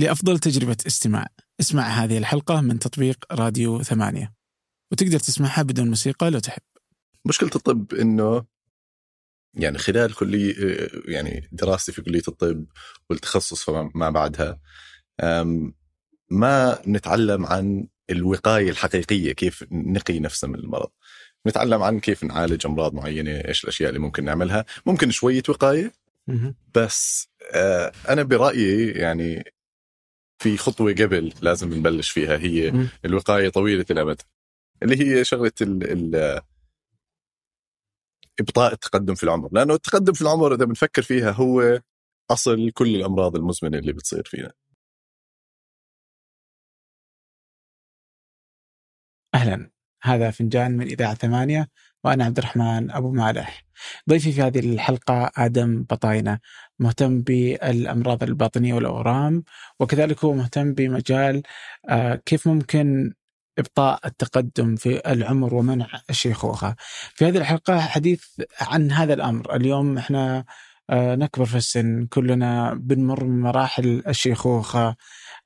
لأفضل تجربة استماع. اسمع هذه الحلقة من تطبيق راديو ثمانية. وتقدر تسمعها بدون موسيقى لو تحب. مشكلة الطب إنه يعني خلال كلية يعني دراستي في كلية الطب والتخصص فما بعدها ما نتعلم عن الوقاية الحقيقية كيف نقي نفسنا من المرض. نتعلم عن كيف نعالج أمراض معينة إيش الأشياء اللي ممكن نعملها. ممكن شوية وقاية. بس آه، أنا برأيي يعني في خطوة قبل لازم نبلش فيها هي مم. الوقاية طويلة الأمد اللي هي شغلة ال ال إبطاء التقدم في العمر لأنه التقدم في العمر إذا بنفكر فيها هو أصل كل الأمراض المزمنة اللي بتصير فينا أهلا هذا فنجان من إذاعة ثمانية وأنا عبد الرحمن أبو مالح. ضيفي في هذه الحلقة آدم بطاينة مهتم بالأمراض الباطنية والأورام وكذلك هو مهتم بمجال آه، كيف ممكن إبطاء التقدم في العمر ومنع الشيخوخة في هذه الحلقة حديث عن هذا الأمر. اليوم إحنا نكبر في السن. كلنا بنمر من مراحل الشيخوخة.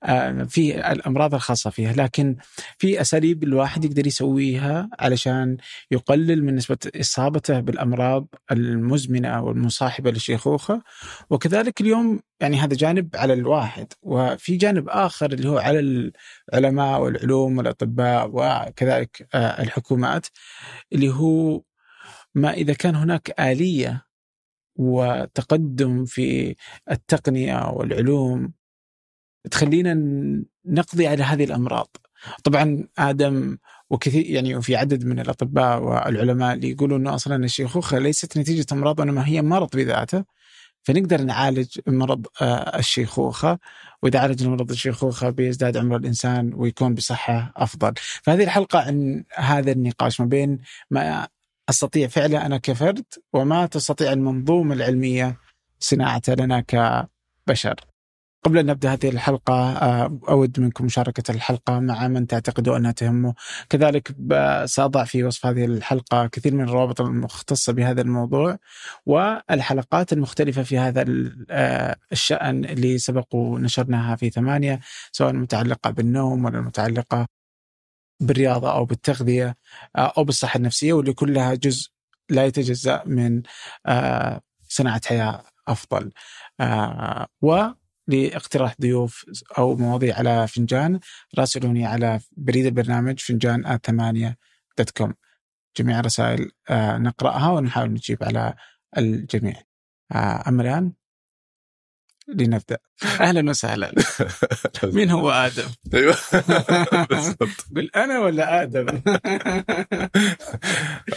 آه، في الأمراض الخاصة فيها. لكن في أساليب الواحد يقدر يسويها علشان يقلل من نسبة إصابته بالأمراض المزمنة والمصاحبه للشيخوخة. وكذلك اليوم يعني هذا جانب على الواحد. وفي جانب آخر اللي هو على العلماء والعلوم والأطباء وكذلك آه، الحكومات اللي هو ما إذا كان هناك آلية وتقدم في التقنية والعلوم تخلينا نقضي على هذه الأمراض. طبعا آدم وكثير يعني وفي عدد من الأطباء والعلماء اللي يقولوا إنه أصلا الشيخوخة ليست نتيجة أمراض وانما هي مرض بذاته فنقدر نعالج مرض آه، الشيخوخة وإذا عالجنا مرض الشيخوخة بيزداد عمر الإنسان ويكون بصحة أفضل. فهذه الحلقة عن هذا النقاش ما بين ما أستطيع فعله أنا كفرد وما تستطيع المنظومة العلمية صناعته لنا كبشر. قبل أن نبدأ هذه الحلقة آه، أود منكم مشاركة الحلقة مع من تعتقدوا أنها تهمه كذلك سأضع في وصف هذه الحلقة كثير من الروابط المختصة بهذا الموضوع والحلقات المختلفة في هذا آه، الشأن اللي سبق ونشرناها في ثمانية سواء متعلقة بالنوم ولا متعلقة بالرياضة أو بالتغذية آه، أو بالصحة النفسية واللي كلها جزء لا يتجزأ من آه، صناعة حياة أفضل. آه، و لاقتراح ضيوف أو مواضيع على فنجان راسلوني على بريد البرنامج فنجان ثمانية دوت كوم. جميع الرسائل نقرأها ونحاول نجيب على الجميع. اما الان لنبدأ. أهلا وسهلا. مين هو آدم؟ أيوه. قل أنا ولا آدم؟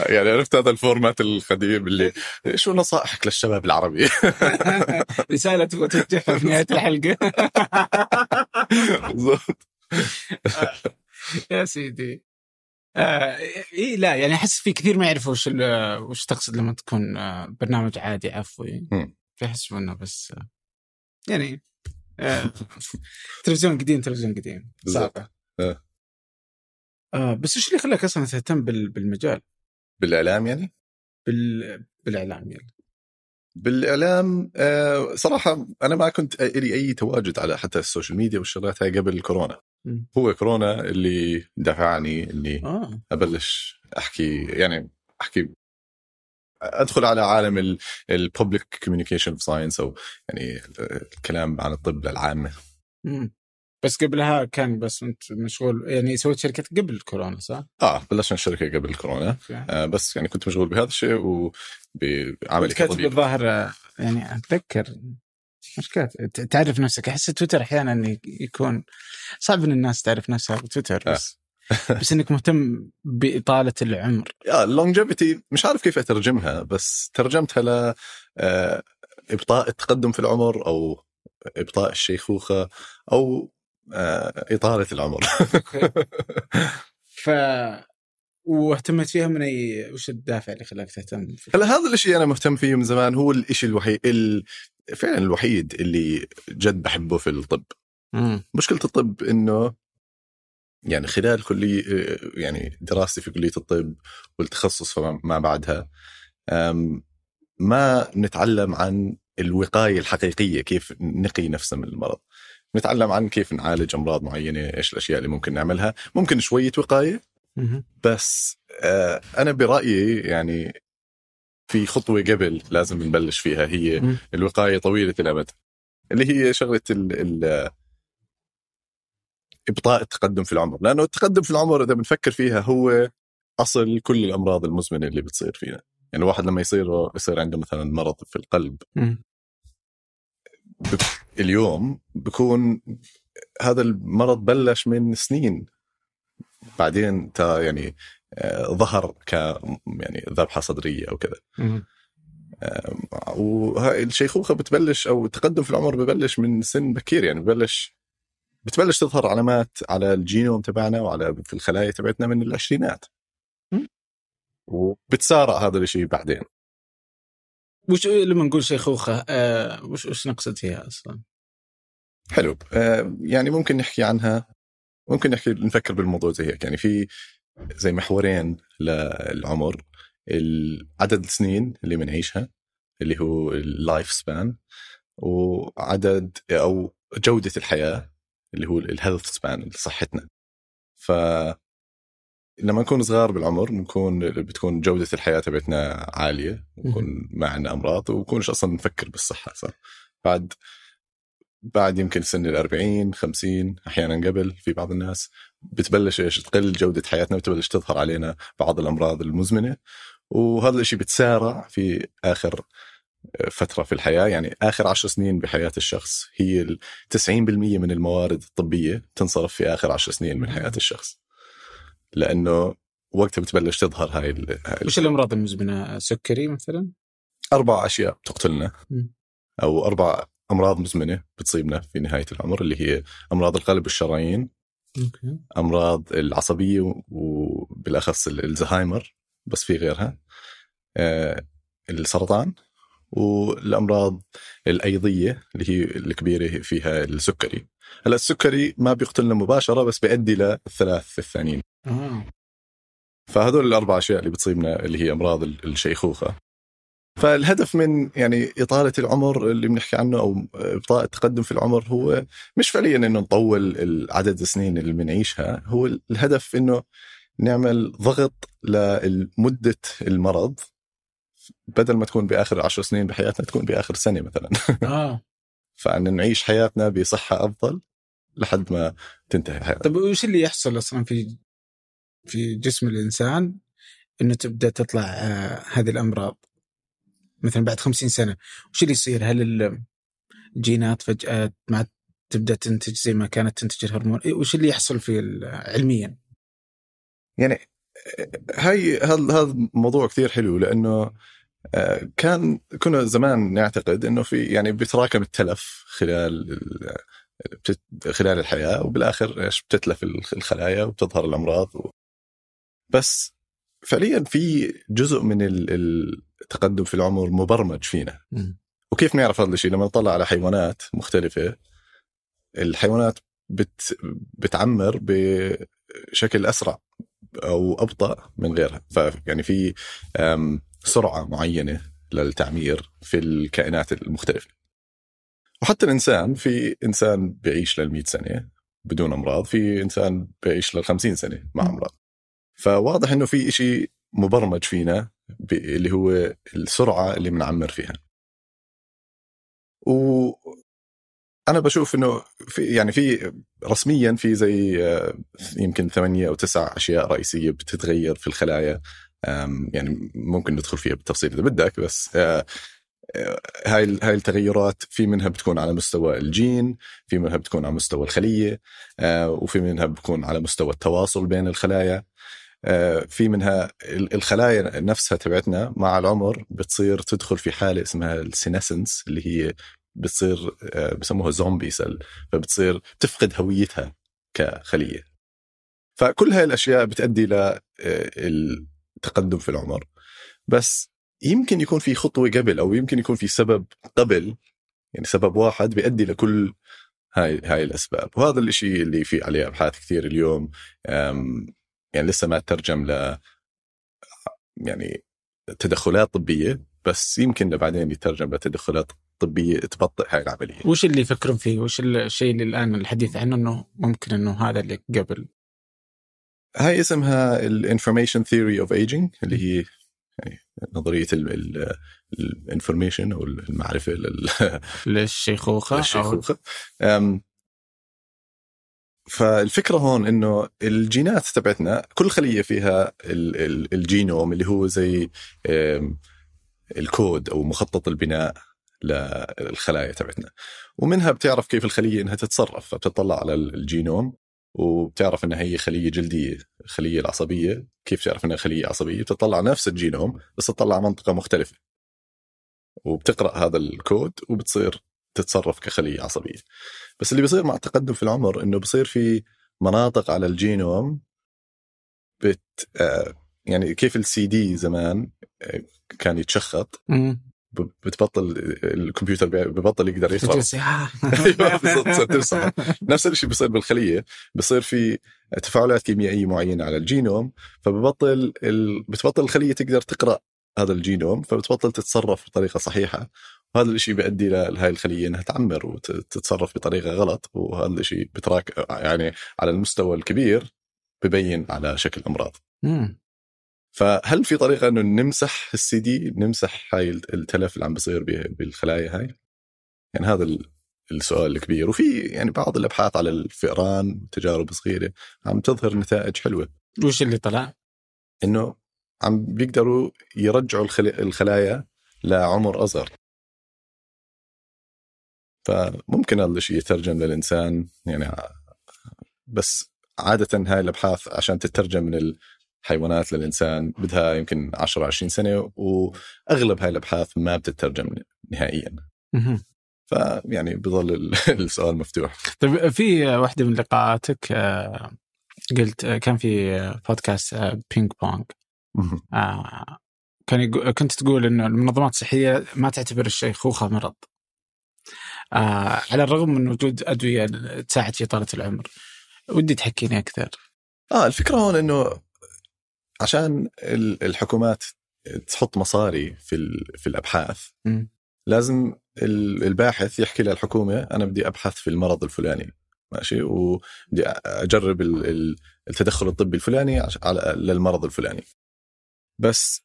يعني عرفت هذا الفورمات القديم اللي شو نصائحك للشباب العربي؟ رسالة تبغى توجهها في نهاية الحلقة. بالضبط. يا سيدي. آه إيه لا يعني أحس في كثير ما يعرفوا وش وش تقصد لما تكون آه، برنامج عادي عفوي. مم. فيحسبوا إنه بس آه، يعني آه تلفزيون قديم تلفزيون قديم. صعبه آه. آه بس وش اللي خلاك أصلا تهتم بال- بالمجال بالإعلام يعني بال بالإعلام يعني بالإعلام آه، صراحة أنا ما كنت لي أي تواجد على حتى السوشيال ميديا والشغلات هاي قبل الكورونا مم. هو كورونا اللي دفعني إني آه أبلش أحكي يعني أحكي أدخل على عالم ال public communication science أو يعني الكلام عن الطب للعامه. بس قبلها كان بس أنت مشغول يعني سويت شركة قبل الكورونا صح؟ آه بلشنا الشركة قبل الكورونا أوكي. آه بس يعني كنت مشغول بهذا الشيء وبعملي كاتب الظاهر آه، يعني أتذكر مش كاتب تعرف نفسك أحس تويتر أحيانا يكون صعب إن الناس تعرف نفسها بتويتر آه. بس بس إنك مهتم بإطالة العمر يا ال longevity مش عارف كيف أترجمها بس ترجمتها ل آه، إبطاء التقدم في العمر أو إبطاء الشيخوخة أو آه، إطالة العمر ف واهتميت فيها من أي وش الدافع اللي خلاك تهتم فيها؟ هلا هذا الشيء أنا مهتم فيه من زمان هو الشيء الوحيد ال... فعلا الوحيد اللي جد بحبه في الطب مم. مشكلة الطب إنه يعني خلال كلية يعني دراستي في كلية الطب والتخصص فما ما بعدها ما نتعلم عن الوقاية الحقيقية كيف نقي نفسنا من المرض نتعلم عن كيف نعالج أمراض معينة إيش الأشياء اللي ممكن نعملها ممكن شوية وقاية مهم. بس آه، أنا برأيي يعني في خطوة قبل لازم نبلش فيها هي مم. الوقاية طويلة الامد اللي هي شغلة ال ال إبطاء التقدم في العمر لأنه التقدم في العمر إذا بنفكر فيها هو أصل كل الأمراض المزمنة اللي بتصير فينا يعني الواحد لما يصير يصير عنده مثلا مرض في القلب. اليوم بكون هذا المرض بلش من سنين بعدين تا يعني آه، ظهر ك يعني ذبحة صدرية أو كذا. وهاي الشيخوخة بتبلش أو التقدم في العمر ببلش من سن بكير يعني ببلش بتبلش تظهر علامات على الجينوم تبعنا وعلى في الخلايا تبعتنا من العشرينات. وبتسارع هذا الشيء بعدين. وش لما نقول شيخوخة آه وش وش نقصد فيها أصلا؟ حلو. آه، يعني ممكن نحكي عنها ممكن نحكي نفكر بالموضوع زي هيك. يعني في زي محورين للعمر. عدد السنين اللي بنعيشها اللي هو اللايف سبان وعدد أو جودة الحياة. اللي هو الهيلث سبان صحتنا. ف لما نكون صغار بالعمر بنكون بتكون جودة الحياة تبعتنا عالية بنكون ما عندنا أمراض وبكونش أصلا نفكر بالصحة صح؟ بعد بعد يمكن سن ال 40 50 أحيانا قبل في بعض الناس بتبلش إيش؟ تقل جودة حياتنا وتبلش تظهر علينا بعض الأمراض المزمنة. وهذا الشيء بتسارع في آخر فترة في الحياة يعني آخر عشر سنين بحياة الشخص هي ال 90% من الموارد الطبية تنصرف في آخر عشر سنين من حياة الشخص لأنه وقتها بتبلش تظهر هاي, ال... هاي وش الأمراض المزمنة؟ سكري مثلا؟ أربع أشياء بتقتلنا. أو أربع أمراض مزمنة بتصيبنا في نهاية العمر اللي هي أمراض القلب والشرايين أوكي أمراض العصبية وبالأخص ال- الزهايمر بس في غيرها آه، السرطان والأمراض الأيضية اللي هي الكبيرة فيها السكري. هلأ السكري ما بيقتلنا مباشرة بس بيؤدي للثلاث الثانيين. فهذول الأربع أشياء اللي بتصيبنا اللي هي أمراض ال- الشيخوخة. فالهدف من يعني إطالة العمر اللي بنحكي عنه أو إبطاء التقدم في العمر هو مش فعليا إنه نطول عدد السنين اللي بنعيشها هو الهدف إنه نعمل ضغط لمدة المرض بدل ما تكون بآخر عشر سنين بحياتنا تكون بآخر سنة مثلا آه فان نعيش حياتنا بصحة أفضل لحد ما تنتهي حياتنا طيب وش اللي يحصل أصلا في في جسم الإنسان إنه تبدأ تطلع آه هذه الأمراض مثلا بعد خمسين سنة وش اللي يصير؟ هل ال- الجينات فجأة ما تبدأ تنتج زي ما كانت تنتج الهرمون؟ إيه، وش اللي يحصل في علميا؟ يعني هاي هذا هذا موضوع كثير حلو لأنه كان كنا زمان نعتقد إنه في يعني بيتراكم التلف خلال خلال الحياة وبالآخر إيش بتتلف الخلايا وبتظهر الأمراض و... بس فعليا في جزء من ال- التقدم في العمر مبرمج فينا. وكيف نعرف هذا الشيء؟ لما نطلع على حيوانات مختلفة الحيوانات بت بتعمر بشكل أسرع أو أبطأ من غيرها. فيعني في أم، سرعة معينة للتعمير في الكائنات المختلفة. وحتى الإنسان في إنسان بيعيش لل سنة بدون أمراض في إنسان بيعيش لل 50 سنة مع م. أمراض. فواضح إنه في إشي مبرمج فينا اللي هو السرعة اللي بنعمر فيها. و أنا بشوف إنه في يعني في رسميا في زي آه، يمكن ثمانية أو تسع أشياء رئيسية بتتغير في الخلايا. يعني ممكن ندخل فيها بالتفصيل إذا بدك بس آه، آه، هاي هاي التغيرات في منها بتكون على مستوى الجين في منها بتكون على مستوى الخلية آه، وفي منها بتكون على مستوى التواصل بين الخلايا. في منها ال- الخلايا نفسها تبعتنا مع العمر بتصير تدخل في حالة اسمها ال senescence اللي هي بتصير بسموها zombie cell فبتصير تفقد هويتها كخلية. فكل هاي الأشياء بتؤدي للتقدم في العمر بس يمكن يكون في خطوة قبل أو يمكن يكون في سبب قبل يعني سبب واحد بيؤدي لكل هاي هاي الأسباب وهذا الشيء اللي في عليه أبحاث كثير اليوم يعني لسه ما ترجم ل يعني تدخلات طبية بس يمكن بعدين يترجم لتدخلات طبية تبطئ هاي العملية وش اللي يفكرون فيه؟ وش الشيء اللي الآن الحديث عنه إنه ممكن إنه هذا اللي قبل؟ هاي اسمها ال information theory of aging اللي هي يعني نظرية ال information أو المعرفة للشيخوخة للشيخوخة. فالفكرة هون إنه الجينات تبعتنا كل خلية فيها الجينوم اللي هو زي الكود أو مخطط البناء للخلايا تبعتنا. ومنها بتعرف كيف الخلية إنها تتصرف فبتطلع على الجينوم. وبتعرف إنها هي خلية جلدية الخليه العصبية. كيف تعرف إنها خلية عصبية؟ بتطلع نفس الجينوم بس تطلع منطقة مختلفة. وبتقرأ هذا الكود وبتصير تتصرف كخلية عصبية. بس اللي بيصير مع التقدم في العمر إنه بصير في مناطق على الجينوم بت آه، يعني كيف السي دي زمان آه، كان يتشخط. بتبطل الكمبيوتر ببطل يقدر يقرا أيوة، نفس الشيء بيصير بالخلية. بصير في تفاعلات كيميائية معينة على الجينوم فببطل ال... بتبطل الخلية تقدر تقرأ هذا الجينوم فبتبطل تتصرف بطريقة صحيحة. وهذا الشيء بيؤدي لهي الخلية إنها تعمر وتتصرف بطريقة غلط وهذا الشيء بتراك يعني على المستوى الكبير ببين على شكل أمراض. فهل في طريقة أنه نمسح السي دي نمسح هاي التلف اللي عم بيصير بالخلايا هاي؟ يعني هذا السؤال الكبير. وفي يعني بعض الأبحاث على الفئران تجارب صغيرة عم تظهر نتائج حلوة. وش اللي طلع؟ إنه عم بيقدروا يرجعوا الخلايا لعمر أصغر. فممكن هذا الشيء يترجم للإنسان يعني بس عادة هاي الأبحاث عشان تترجم من حيوانات للإنسان بدها يمكن 10 20 سنة وأغلب هاي الأبحاث ما بتترجم نهائيا. فيعني بظل السؤال مفتوح. طيب في واحدة من لقاءاتك آه، قلت آه، كان في بودكاست بينج بونج. كان كنت تقول إنه المنظمات الصحية ما تعتبر الشيخوخه مرض. على الرغم من وجود أدوية تساعد في إطالة العمر. ودي تحكيني أكثر. آه الفكرة هون إنه عشان الحكومات تحط مصاري في في الأبحاث م. لازم الباحث يحكي للحكومة أنا بدي أبحث في المرض الفلاني ماشي؟ وبدي أجرب التدخل الطبي الفلاني للمرض للمرض الفلاني. بس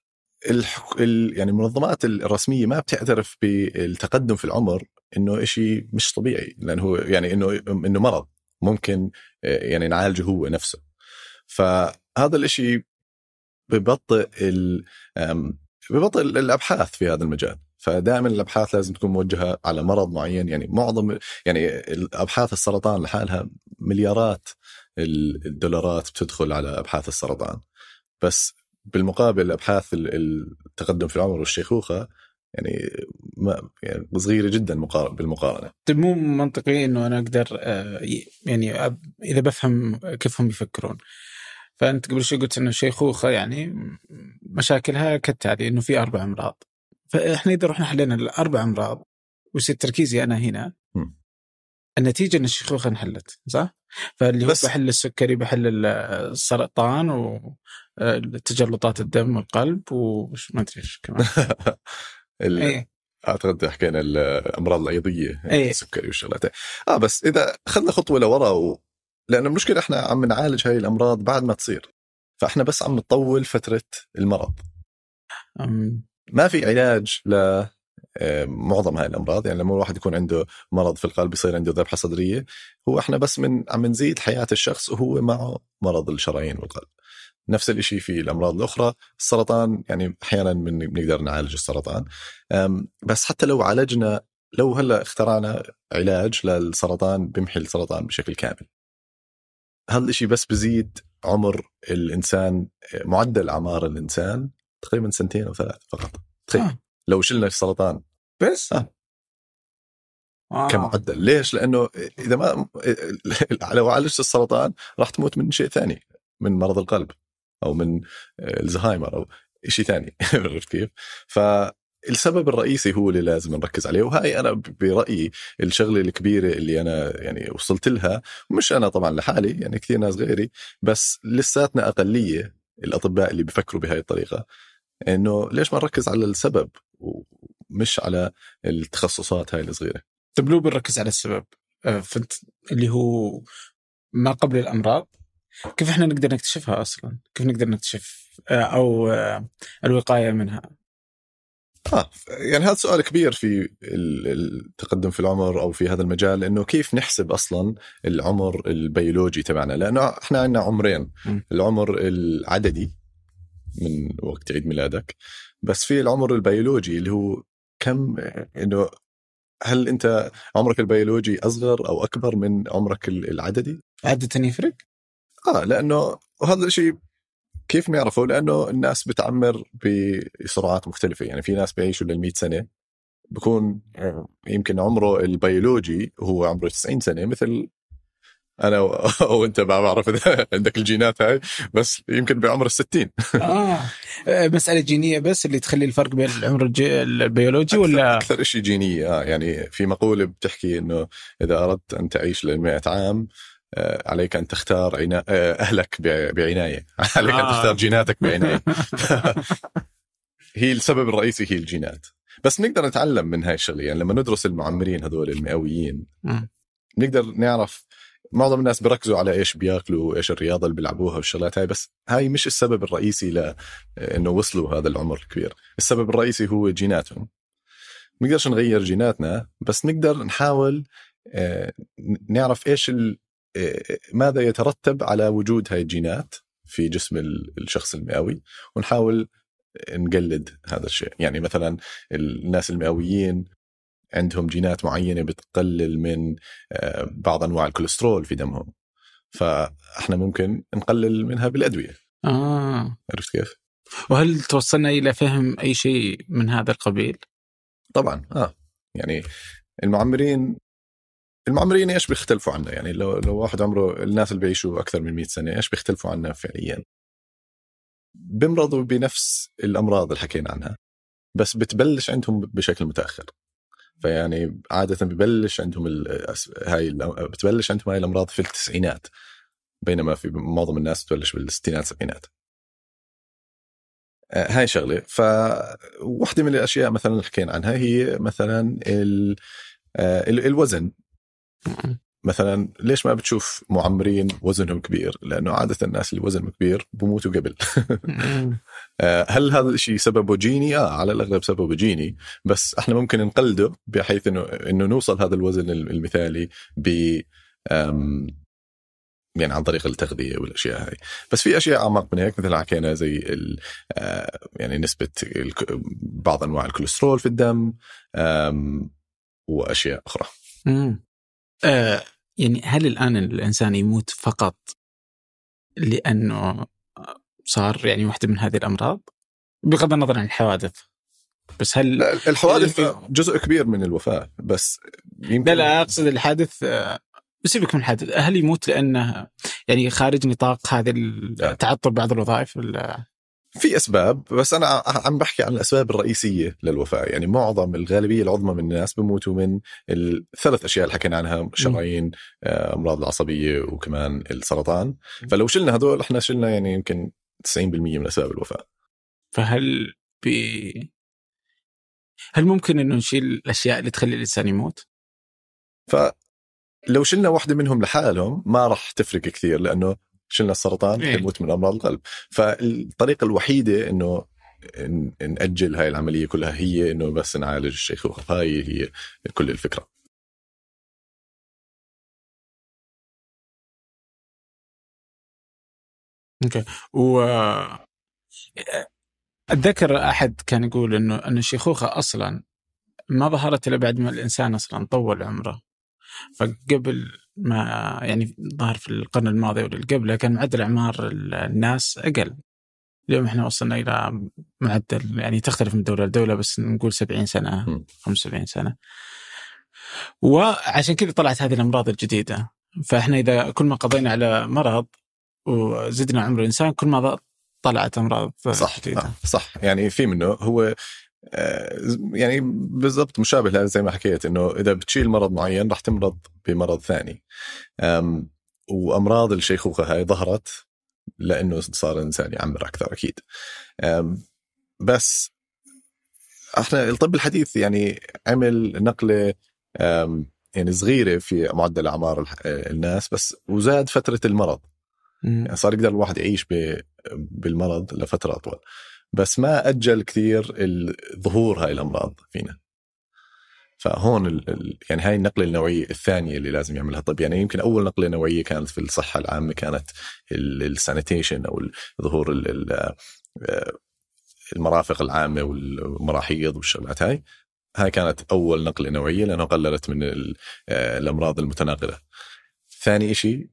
الحك... ال... يعني المنظمات الرسمية ما بتعترف بالتقدم في العمر إنه شيء مش طبيعي لأنه هو يعني إنه إنه مرض ممكن يعني نعالجه هو نفسه. فهذا الشيء ببطئ ال ببطئ الأبحاث في هذا المجال. فدائما الأبحاث لازم تكون موجهة على مرض معين. يعني معظم يعني الأبحاث السرطان لحالها مليارات الدولارات بتدخل على أبحاث السرطان. بس بالمقابل أبحاث التقدم في العمر والشيخوخة يعني ما يعني صغيرة جدا بالمقارنة. طيب مو منطقي إنه أنا أقدر آه، يعني إذا بفهم كيف هم يفكرون فأنت قبل شوي قلت إنه الشيخوخه يعني مشاكلها كالتالي إنه في أربع أمراض فإحنا إذا رحنا حلينا الأربع أمراض ويصير تركيزي أنا هنا م. النتيجة إن الشيخوخة انحلت صح؟ فاللي هو بحل السكري بحل السرطان وتجلطات الدم والقلب وش ما أدري إيش كمان إيه أعتقد حكينا الأمراض الأيضية إيه. السكري والشغلات آه بس إذا اخذنا خطوة لورا و... لأنه المشكلة إحنا عم نعالج هاي الأمراض بعد ما تصير. فإحنا بس عم نطول فترة المرض. ما في علاج ل آه، معظم هاي الأمراض. يعني لما الواحد يكون عنده مرض في القلب يصير عنده ذبحة صدرية. هو إحنا بس من عم نزيد حياة الشخص وهو معه مرض الشرايين والقلب. نفس الشيء في الأمراض الأخرى. السرطان يعني أحيانا بنقدر نعالج السرطان. بس حتى لو عالجنا لو هلأ اخترعنا علاج للسرطان بيمحي السرطان بشكل كامل. هذا الشيء بس بزيد عمر الإنسان معدل أعمار الإنسان تقريبا سنتين أو ثلاث فقط تخيل آه. لو شلنا السرطان بس آه. آه. كمعدل ليش؟ لأنه إذا ما لو عالجت السرطان راح تموت من شيء ثاني من مرض القلب أو من الزهايمر أو شيء ثاني عرفت كيف؟ فالسبب الرئيسي هو اللي لازم نركز عليه وهاي أنا برأيي الشغلة الكبيرة اللي أنا يعني وصلت لها مش أنا طبعا لحالي يعني كثير ناس غيري بس لساتنا أقلية الأطباء اللي بيفكروا بهاي الطريقة إنه ليش ما نركز على السبب مش على التخصصات هاي الصغيرة طيب لو بنركز على السبب آه، فانت اللي هو ما قبل الأمراض كيف إحنا نقدر نكتشفها أصلا؟ كيف نقدر نكتشف آه، أو آه، الوقاية منها؟ آه يعني هذا سؤال كبير في التقدم في العمر أو في هذا المجال لأنه كيف نحسب أصلا العمر البيولوجي تبعنا لأنه إحنا عندنا عمرين م. العمر العددي من وقت عيد ميلادك بس في العمر البيولوجي اللي هو كم إنه هل أنت عمرك البيولوجي أصغر أو أكبر من عمرك العددي؟ عادة يفرق؟ آه لأنه وهذا الشيء كيف نعرفه؟ لأنه الناس بتعمر بسرعات مختلفة يعني في ناس بيعيشوا لل 100 سنة بكون يمكن عمره البيولوجي هو عمره 90 سنة مثل أنا أو أنت ما بعرف إذا عندك الجينات هاي بس يمكن بعمر ال60 آه مسألة جينية بس اللي تخلي الفرق بين العمر. البيولوجي ولا أكثر شيء جينية آه يعني في مقولة بتحكي إنه إذا أردت أن تعيش ل 100 عام آه، عليك أن تختار عنا... آه، أهلك بعناية. عليك أن تختار جيناتك بعناية. هي السبب الرئيسي هي الجينات. بس نقدر نتعلم من هاي الشغلة. يعني لما ندرس المعمرين هذول المئويين نقدر نعرف معظم الناس بيركزوا على إيش بيأكلوا وايش الرياضة اللي بيلعبوها والشغلات هاي. بس هاي مش السبب الرئيسي لأنه وصلوا هذا العمر الكبير. السبب الرئيسي هو جيناتهم. نقدرش نغير جيناتنا بس نقدر نحاول آه، نعرف إيش آه، ماذا يترتب على وجود هاي الجينات في جسم الشخص المئوي؟ ونحاول نقلد هذا الشيء. يعني مثلا الناس المئويين عندهم جينات معينة بتقلل من آه، بعض أنواع الكوليسترول في دمهم. فإحنا ممكن نقلل منها بالأدوية. آه. عرفت كيف؟ وهل توصلنا إلى فهم أي شيء من هذا القبيل؟ طبعا آه. يعني المعمرين المعمرين إيش بيختلفوا عنا يعني لو لو واحد عمره الناس اللي بيعيشوا أكثر من 100 سنة إيش بيختلفوا عنا فعليا؟ بيمرضوا بنفس الأمراض اللي حكينا عنها بس بتبلش عندهم بشكل متأخر. فيعني عادة ببلش عندهم هاي بتبلش عندهم هاي الأمراض في التسعينات بينما في معظم الناس بتبلش بالستينات سبعينات. آه، هاي شغلة. فواحدة من الأشياء مثلا اللي حكينا عنها هي مثلا ال... آه، الوزن. مثلا ليش ما بتشوف معمرين وزنهم كبير؟ لأنه عادة الناس اللي وزنهم كبير بموتوا قبل. آه، هل هذا الشيء سببه جيني؟ آه على الأغلب سببه جيني بس إحنا ممكن نقلده بحيث انه إنه نوصل هذا الوزن المثالي ب يعني عن طريق التغذية والأشياء هاي بس في أشياء أعمق من هيك مثل حكينا زي آه، يعني نسبة بعض أنواع الكوليسترول في الدم وأشياء أخرى آه يعني هل الآن الإنسان يموت فقط لأنه صار يعني واحدة من هذه الأمراض؟ بغض النظر عن الحوادث. بس هل الحوادث جزء كبير من الوفاة بس يمكن لا لا أقصد الحادث بسيبك من الحادث. هل يموت لأنه يعني خارج نطاق هذه تعطل بعض الوظائف ولا في أسباب بس أنا عم بحكي عن الأسباب الرئيسية للوفاة. يعني معظم الغالبية العظمى من الناس بموتوا من الثلاث أشياء اللي حكينا عنها شرايين آه، أمراض العصبية وكمان السرطان. فلو شلنا هذول إحنا شلنا يعني يمكن 90% من أسباب الوفاة. فهل ب هل ممكن إنه نشيل الأشياء اللي تخلي الإنسان يموت؟ فلو شلنا واحدة منهم لحالهم ما راح تفرق كثير لأنه شلنا السرطان إيه؟ حيموت من أمراض القلب. فالطريقة الوحيدة إنه ناجل هاي العملية كلها هي إنه بس نعالج الشيخوخه هاي هي كل الفكرة. أوكي. و أتذكر أحد كان يقول إنه ان الشيخوخه أصلا ما ظهرت إلا بعد ما الإنسان أصلا طول عمره. فقبل ما يعني ظهر في القرن الماضي واللي قبله كان معدل اعمار الناس أقل. اليوم إحنا وصلنا إلى معدل يعني تختلف من دولة لدولة بس نقول 70 سنة 75 سنة. وعشان كذا طلعت هذه الأمراض الجديدة. فإحنا إذا كل ما قضينا على مرض وزدنا عمر الإنسان كل ما طلعت أمراض صح جديدة. صح. يعني في منه هو يعني بالضبط مشابه زي ما حكيت إنه إذا بتشيل مرض معين راح تمرض بمرض ثاني. وأمراض الشيخوخة هاي ظهرت لأنه صار الانسان يعمر أكثر أكيد. بس إحنا الطب الحديث يعني عمل نقلة يعني صغيرة في معدل أعمار الناس بس وزاد فترة المرض. يعني صار يقدر الواحد يعيش بالمرض لفترة أطول. بس ما أجل كثير ظهور هاي الأمراض فينا. فهون ال ال يعني هاي النقلة النوعية الثانية اللي لازم يعملها الطب يعني يمكن أول نقلة نوعية كانت في الصحة العامة كانت السانيتيشن أو ظهور آه، المرافق العامة والمراحيض والشغلات هاي. هاي كانت أول نقلة نوعية لأنه قللت من آه، الأمراض المتناقله ثاني شيء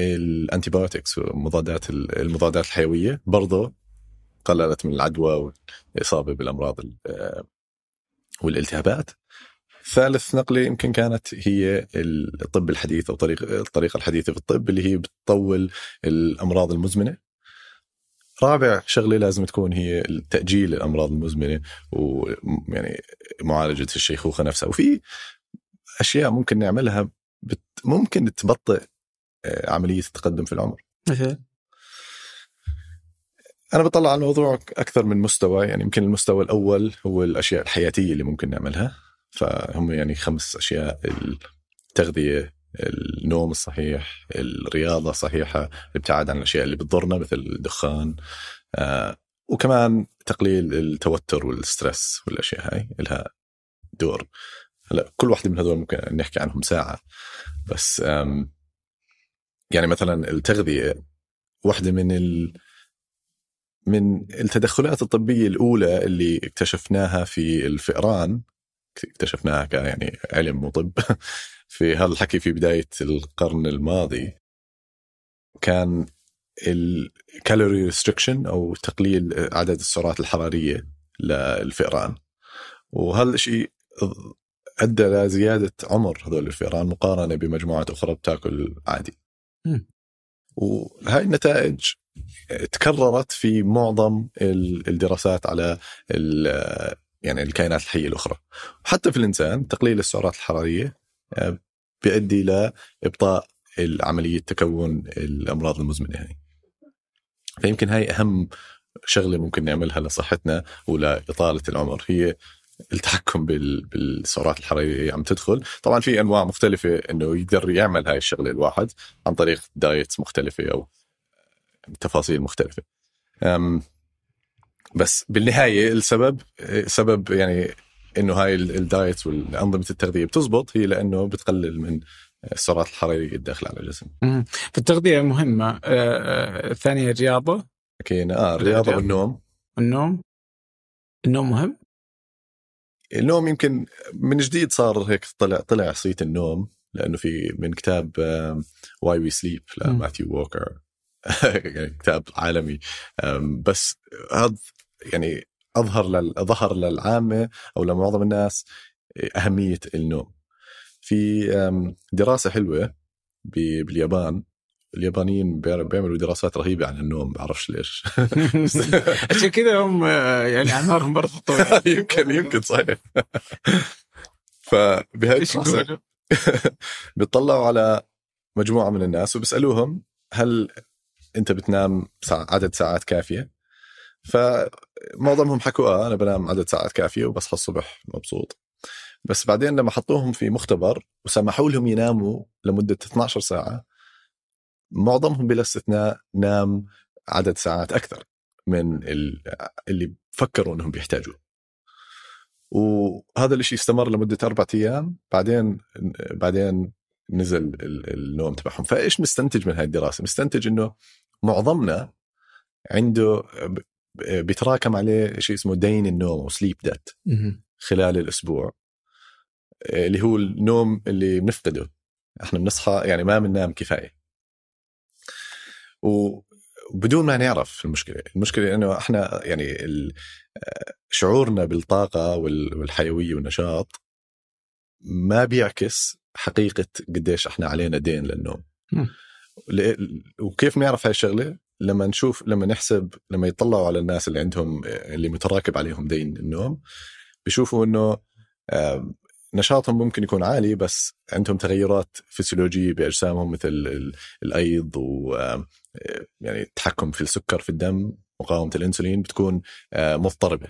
الانتيبيوتكس ومضادات ال- المضادات الحيوية برضه قللت من العدوى والإصابة بالأمراض ال- آه، والالتهابات. ثالث نقلة يمكن كانت هي الطب الحديث أو طريق الطريقة الحديثة في الطب اللي هي بتطول الأمراض المزمنة. رابع شغلة لازم تكون هي تأجيل الأمراض المزمنة ويعني معالجة الشيخوخة نفسها. وفي أشياء ممكن نعملها بت ممكن تبطئ آه، عملية التقدم في العمر. مثلا أنا بطلع على الموضوع أكثر من مستوى يعني يمكن المستوى الأول هو الأشياء الحياتية اللي ممكن نعملها. فهم يعني خمس أشياء التغذية النوم الصحيح الرياضة الصحيحه الابتعاد عن الأشياء اللي بتضرنا مثل الدخان آه وكمان تقليل التوتر والستريس والأشياء هاي لها دور. هلا كل واحدة من هذول ممكن نحكي عنهم ساعة. بس يعني مثلا التغذية واحدة من من التدخلات الطبية الأولى اللي اكتشفناها في الفئران اكتشفناها ك يعني علم وطب في هذا الحكي في بداية القرن الماضي كان ال calorie restriction أو تقليل عدد السعرات الحرارية للفئران وهذا الشيء أدى لزياده عمر هذول الفئران مقارنة بمجموعات أخرى بتأكل عادي. وهاي النتائج تكررت في معظم ال- الدراسات على يعني الكائنات الحية الأخرى. وحتى في الإنسان تقليل السعرات الحرارية آه، بيؤدي لابطاء عمليه تكون الأمراض المزمنة هاي فيمكن هاي أهم شغلة ممكن نعملها لصحتنا ولاطاله العمر. هي التحكم بال- بالسعرات الحرارية عم تدخل. طبعا في أنواع مختلفة إنه يقدر يعمل هاي الشغلة الواحد عن طريق دايتس مختلفة أو تفاصيل مختلفة. بس بالنهاية السبب سبب يعني إنه هاي ال- ال diet والأنظمة التغذية بتزبط هي لأنه بتقلل من السعرات الحراريه الداخله على الجسم. فالتغذية مهمة. آه، آه، الثانية الرياضة. لكن آه الرياضة الرياضة. والنوم. النوم. النوم مهم؟ النوم يمكن من جديد صار هيك طلع طلع صيت النوم لأنه في من كتاب Why We Sleep. لماثيو ووكر يعني كتاب عالمي. بس هذا يعني أظهر لل... ظهر للعامة أو لمعظم الناس أهمية النوم. في دراسة حلوة باليابان. اليابانيين بيع- بيعملوا دراسات رهيبة عن النوم بعرفش ليش. عشان كذا هم يعني أعمارهم برضه طويلة. يمكن يمكن صحيح. فبهاي إيش الدراسة؟ بيطلعوا على مجموعة من الناس وبيسالوهم هل انت بتنام عدد ساعات كافية؟ فمعظمهم حكوا آه أنا بنام عدد ساعات كافية وبصحى الصبح مبسوط. بس بعدين لما حطوهم في مختبر وسمحوا لهم يناموا لمدة 12 ساعة معظمهم بلا استثناء نام عدد ساعات أكثر من ال- اللي فكروا إنهم بيحتاجوه. وهذا الشيء استمر لمدة أربع أيام. بعدين بعدين نزل ال- النوم تبعهم. فايش مستنتج من هاي الدراسة؟ مستنتج إنه معظمنا عنده بيتراكم عليه شيء اسمه دين النوم أو سليب مهم. خلال الأسبوع اللي هو النوم اللي بنفقده. إحنا بنصحى يعني ما بننام كفاية. وبدون ما نعرف المشكلة. المشكلة إنه إحنا يعني شعورنا بالطاقة وال- والحيوية والنشاط ما بيعكس حقيقة قديش إحنا علينا دين للنوم. وكيف نعرف هاي الشغلة؟ لما نشوف لما نحسب لما يطلعوا على الناس اللي عندهم اللي متراكب عليهم دين النوم بيشوفوا إنه نشاطهم ممكن يكون عالي بس عندهم تغيرات فسيولوجية بأجسامهم مثل ال- الأيض و يعني التحكم في السكر في الدم مقاومة الإنسولين بتكون مضطربة.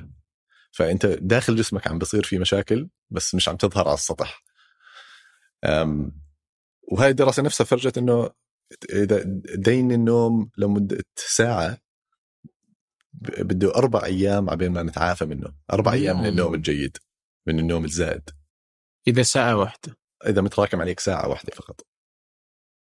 فأنت داخل جسمك عم بصير في مشاكل بس مش عم تظهر على السطح. وهي الدراسة نفسها فرجت إنه إذا دين النوم لمدة ساعة بده أربع أيام عبين ما نتعافى منه. أربع أيام من النوم الجيد من النوم الزائد إذا ساعة واحدة. إذا متراكم عليك ساعة واحدة فقط.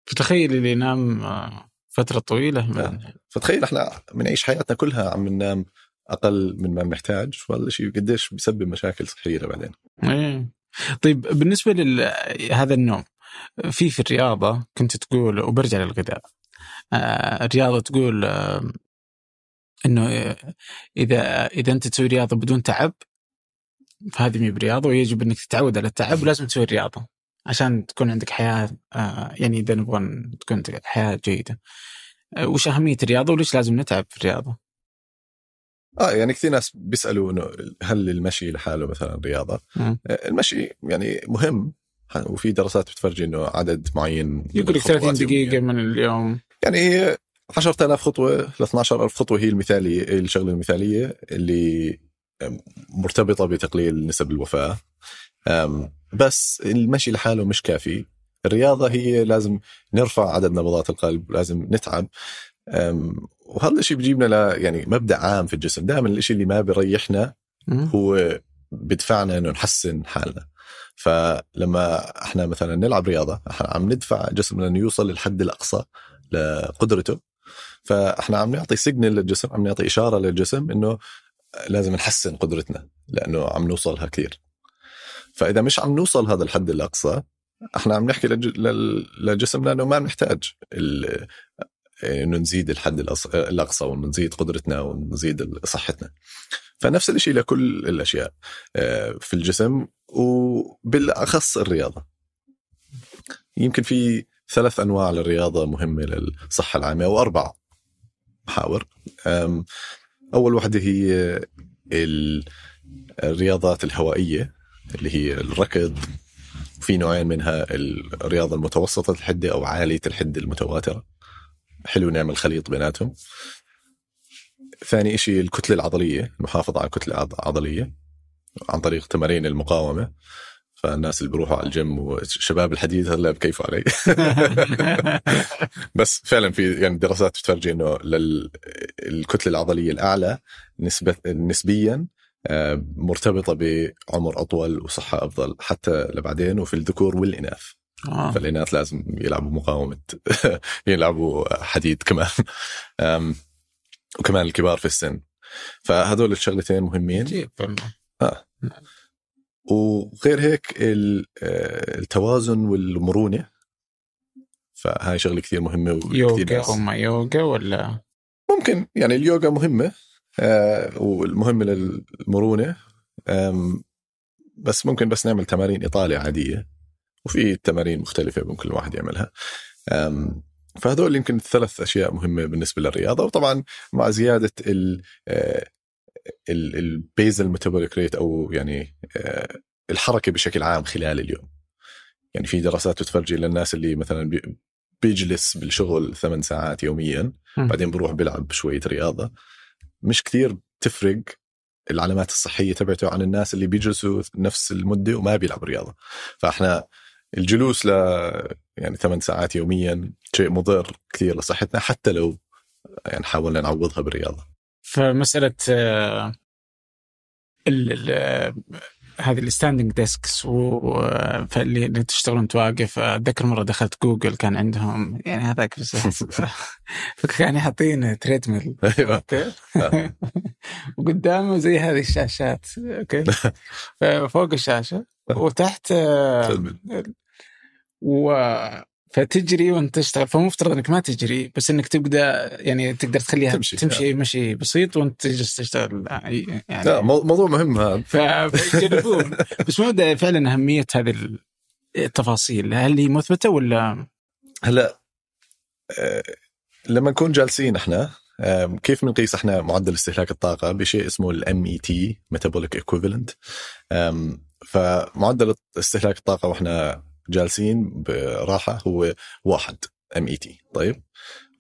فتخيل اللي ينام آه، فترة طويلة من... فتخيل إحنا بنعيش حياتنا كلها عم ننام أقل من ما بنحتاج وهذا الشيء قديش بيسبب مشاكل صحية بعدين إيه. طيب بالنسبة لهذا النوم في في الرياضة كنت تقول وبرجع للغذاء آه الرياضة تقول آه إنه إذا إذا أنت تسوي رياضة بدون تعب فهذه مي برياضة ويجب إنك تتعود على التعب ولازم تسوي رياضة عشان تكون عندك حياة آه يعني إذا نبغى تكون حياة جيدة. آه وش أهمية الرياضة وليش لازم نتعب في الرياضة؟ آه يعني كثير ناس بيسألوا إنه هل المشي لحاله مثلا رياضة؟ م. آه، المشي يعني مهم. وفي دراسات بتفرجي إنه عدد معين يقول لك 30 دقيقة من اليوم. يعني 10000 خطوة ل 12000 خطوة هي المثالية الشغلة المثالية اللي مرتبطة بتقليل نسب الوفاة. بس المشي لحاله مش كافي. الرياضة هي لازم نرفع عدد نبضات القلب لازم نتعب. وهذا الشيء بيجيبنا ل يعني مبدأ عام في الجسم. دائما الشيء اللي ما بيريحنا هو بدفعنا إنه نحسن حالنا. فلما إحنا مثلا نلعب رياضة إحنا عم ندفع جسمنا إنه يوصل للحد الأقصى لقدرته. فإحنا عم نعطي signal للجسم عم نعطي إشارة للجسم إنه لازم نحسن قدرتنا لأنه عم نوصلها كثير. فإذا مش عم نوصل هذا الحد الأقصى إحنا عم نحكي لجسمنا إنه ما بنحتاج إنه نزيد الحد الأقصى ونزيد قدرتنا ونزيد صحتنا. فنفس الشيء لكل الأشياء آه، في الجسم وبالأخص الرياضة. يمكن في ثلاث أنواع للرياضة مهمة للصحة العامة أو أربع محاور. أول وحدة هي الرياضات الهوائية اللي هي الركض. في نوعين منها الرياضة المتوسطة الحدة أو عالية الحدة المتواترة. حلو نعمل خليط بيناتهم. ثاني شيء الكتلة العضلية المحافظة على الكتلة العضلية عن طريق تمارين المقاومة. فالناس اللي بيروحوا على الجيم وشباب الحديث هلا بكيفوا علي. بس فعلا في يعني دراسات بتفرجي إنه للكتله العضلية الأعلى نسبه نسبيا آه، مرتبطة بعمر أطول وصحة أفضل حتى لبعدين وفي الذكور والإناث. آه. لازم يلعبوا مقاومة يلعبوا حديد كمان. وكمان الكبار في السن. فهذول الشغلتين مهمين. آه. وغير هيك آه، التوازن والمرونة. فهاي شغلة كثير مهمة يوغا هم يوغا ولا؟ ممكن يعني اليوغا مهمة آه والمهمة للمرونة. بس ممكن بس نعمل تمارين اطاله عادية. وفي تمارين مختلفة ممكن الواحد يعملها. فهذول يمكن ثلاث أشياء مهمة بالنسبة للرياضة وطبعا مع زيادة ال البيزل ميتابوليك ريت أو يعني آه، الحركة بشكل عام خلال اليوم. يعني في دراسات بتفرجي للناس اللي مثلا بيجلس بالشغل ثمان ساعات يوميا بعدين بروح بيلعب شوية رياضة. مش كثير تفرق العلامات الصحية تبعته عن الناس اللي بيجلسوا نفس المدة وما بيلعبوا رياضة. فإحنا الجلوس ل يعني ثمان ساعات يوميا شيء مضر كثير لصحتنا حتى لو يعني حاولنا نعوضها بالرياضة. فمسألة آه، هذه ال standing desks فاللي اللي تشتغلون واقف أتذكر مرة دخلت جوجل كان عندهم يعني هذاك كان حاطين treadmill أوكي؟ وقدامه زي هذه الشاشات أوكي؟ فوق الشاشة. وتحت و فتجري وانت تشتغل. فمفترض انك ما تجري بس انك تبدأ يعني تقدر تخليها تمشي, تمشي يعني. مشي بسيط وانت تجلس تشتغل يعني لا موضوع مهم. هذا بس ما فعلا أهمية هذه التفاصيل. هل هي مثبتة ولا؟ هلا آه، لما نكون جالسين إحنا كيف بنقيس إحنا معدل استهلاك الطاقة؟ بشيء اسمه ال MET metabolic equivalent فمعدل استهلاك الطاقة وإحنا جالسين براحة هو واحد MET طيب؟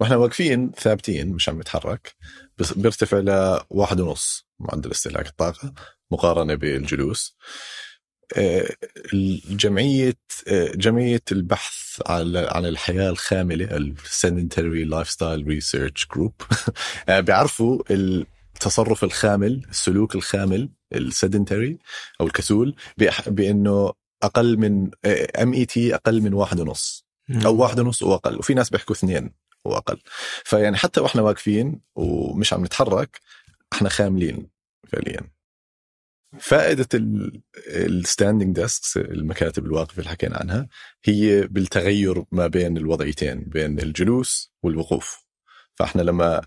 وإحنا واقفين ثابتين مش عم نتحرك بس بيرتفع لواحد ونص معدل استهلاك الطاقة مقارنة بالجلوس. آه، جمعيه آه، جمعية البحث عن الحياة الخاملة ال sedentary lifestyle research group بيعرفوا التصرف الخامل السلوك الخامل ال sedentary أو الكسول بإنه أقل من MET أقل من واحد ونص. أو واحد ونص واقل وفي ناس بيحكوا اثنين واقل فيعني حتى وإحنا واقفين ومش عم نتحرك إحنا خاملين فعليا. فائدة ال standing desks المكاتب الواقفة اللي حكينا عنها هي بالتغير ما بين الوضعيتين بين الجلوس والوقوف. فإحنا لما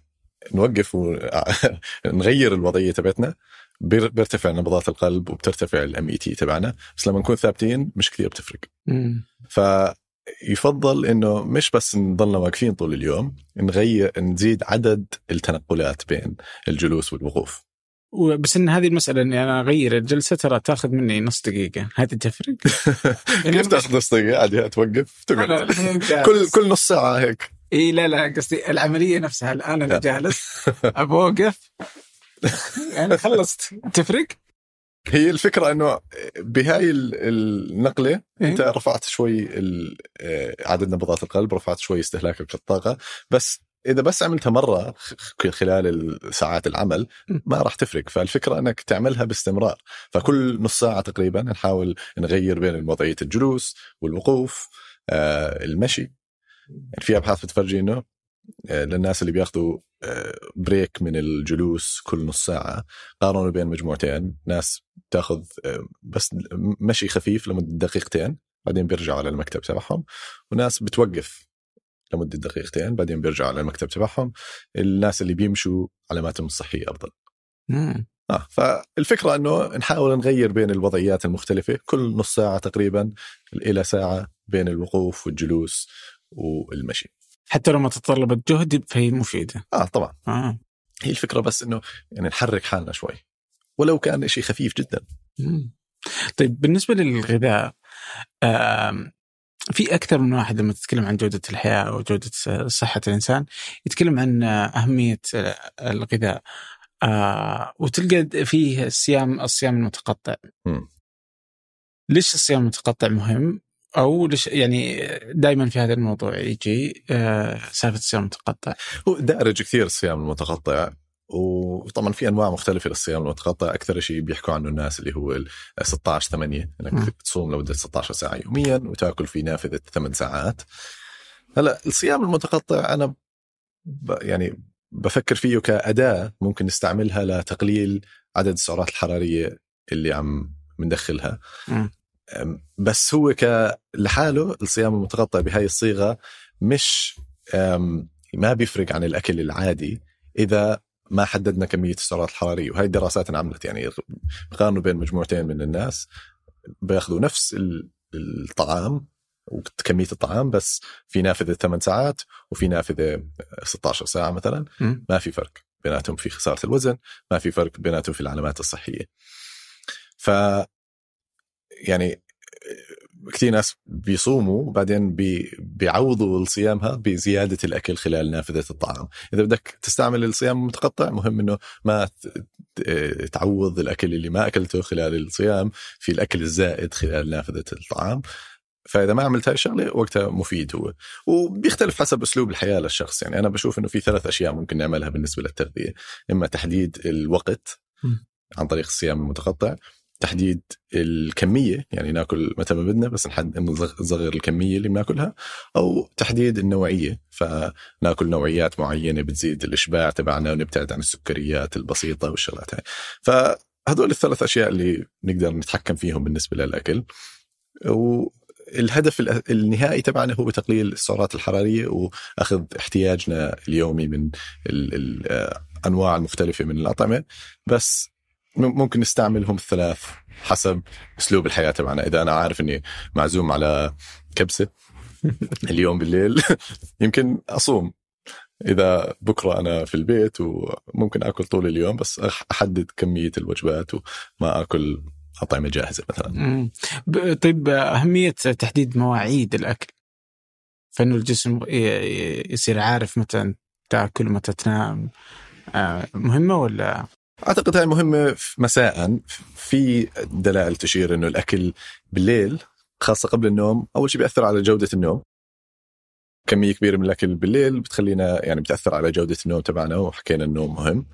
نوقف ونغير الوضعية تبعتنا. بير- بيرتفع نبضات القلب وبترتفع ال MET تبعنا. بس لما نكون ثابتين مش كثير بتفرق. فيفضل إنه مش بس نضلنا واقفين طول اليوم نغير نزيد عدد التنقلات بين الجلوس والوقوف. بس إن هذه المسألة إني أنا أغير الجلسة ترى تاخذ مني نص دقيقة. هذه تفرق؟ كيف تاخذ نص دقيقة؟ عادي توقف تقعد. كل كل نص ساعة هيك. إي لا لا قصدي العملية نفسها. الآن أنا جالس أبغى اوقف يعني خلصت. تفرق؟ هي الفكرة إنه بهاي ال- النقلة إيه؟ أنت رفعت شوي آه، عدد نبضات القلب رفعت شوي استهلاكك للطاقة. بس إذا بس عملتها مرة خ- خلال ساعات العمل ما راح تفرق. فالفكرة إنك تعملها باستمرار. فكل نص ساعة تقريبا نحاول نغير بين وضعية الجلوس والوقوف آه، المشي. في أبحاث بتفرجي إنه آه، للناس اللي بياخذوا آه، بريك من الجلوس كل نص ساعة قارنوا بين مجموعتين. ناس تاخذ آه، بس مشي خفيف لمدة دقيقتين بعدين بيرجعوا على المكتب تبعهم. وناس بتوقف لمدة دقيقتين بعدين بيرجعوا على المكتب تبعهم. الناس اللي بيمشوا علاماتهم الصحية أفضل. مم. آه فالفكرة أنه نحاول نغير بين الوضعيات المختلفة. كل نص ساعة تقريبا إلى ساعة بين الوقوف والجلوس. والمشي. حتى لو ما تطلبت جهد فهي مفيدة. آه طبعا. آه. هي الفكرة بس أنه يعني نحرك حالنا شوي. ولو كان شيء خفيف جدا. مم. طيب بالنسبة للغذاء آم، في أكثر من واحد لما تتكلم عن جودة الحياة أو جودة صحة الإنسان يتكلم عن أهمية الغذاء. آه، وتلقى فيه الصيام الصيام المتقطع. مم. ليش الصيام المتقطع مهم؟ أو ليش يعني دائما في هذا الموضوع يجي آه، سالفة الصيام المتقطع. هو دارج كثير الصيام المتقطع وطبعا في أنواع مختلفة للصيام المتقطع. أكثر شيء بيحكوا عنه الناس اللي هو ال 16 8 مم. انك تصوم لمدة 16 ساعة يوميا وتأكل في نافذة 8 ساعات. هلأ الصيام المتقطع أنا ب يعني بفكر فيه كأداة ممكن نستعملها لتقليل عدد السعرات الحرارية اللي عم بندخلها بس هو ك لحاله الصيام المتقطع بهاي الصيغة مش ما بيفرق عن الأكل العادي إذا ما حددنا كمية السعرات الحرارية. وهي الدراسات انعملت يعني قارنوا بين مجموعتين من الناس بياخذوا نفس ال- الطعام وكمية الطعام بس في نافذة 8 ساعات وفي نافذة 16 ساعة مثلا. ما في فرق بيناتهم في خسارة الوزن ما في فرق بيناتهم في العلامات الصحية. ف يعني كثير ناس بيصوموا وبعدين بي بيعوضوا الصيامها بزيادة الأكل خلال نافذة الطعام، إذا بدك تستعمل الصيام المتقطع مهم إنه ما تعوض الأكل اللي ما أكلته خلال الصيام في الأكل الزائد خلال نافذة الطعام. فإذا ما عملت هاي الشغلة وقتها مفيد هو. وبيختلف حسب أسلوب الحياة للشخص. يعني أنا بشوف إنه في ثلاث أشياء ممكن نعملها بالنسبة للتغذية. إما تحديد الوقت. عن طريق الصيام المتقطع. تحديد الكمية يعني ناكل متى ما بدنا بس نحد نصغ- نصغر الكمية اللي بناكلها أو تحديد النوعية. فناكل نوعيات معينة بتزيد الإشباع تبعنا ونبتعد عن السكريات البسيطة والشغلات هاي. فهدول الثلاث أشياء اللي نقدر نتحكم فيهم بالنسبة للأكل. والهدف النهائي تبعنا هو تقليل السعرات الحرارية وأخذ احتياجنا اليومي من ال- الانواع المختلفه من الأطعمة. بس ممكن نستعملهم الثلاث حسب أسلوب الحياة تبعنا. إذا أنا عارف إني معزوم على كبسة اليوم بالليل يمكن أصوم. إذا بكرة أنا في البيت وممكن آكل طول اليوم بس أحدد كمية الوجبات وما آكل أطعمة جاهزة مثلا. طيب أهمية تحديد مواعيد الأكل. فإنه الجسم يصير عارف متى تاكل ومتى تنام. آه، مهمة ولا أعتقد هاي مهمة مساء. في دلائل تشير إنه الأكل بالليل خاصة قبل النوم أول شيء بيأثر على جودة النوم. كمية كبيرة من الأكل بالليل بتخلينا يعني بتأثر على جودة النوم تبعنا وحكينا النوم مهم.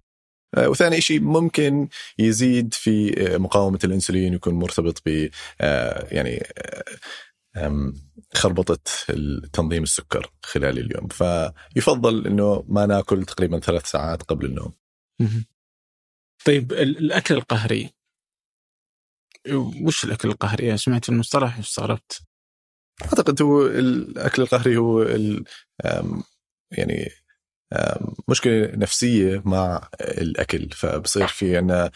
آه، وثاني شيء ممكن يزيد في آه، مقاومة الإنسولين يكون مرتبط ب آه، يعني خربطة تنظيم السكر خلال اليوم. فيفضل إنه ما ناكل تقريبا ثلاث ساعات قبل النوم. طيب الأكل القهري. وش الأكل القهري؟ سمعت المصطلح استغربت. أعتقد هو الأكل القهري هو يعني مشكلة نفسية مع الأكل. فبصير في عندنا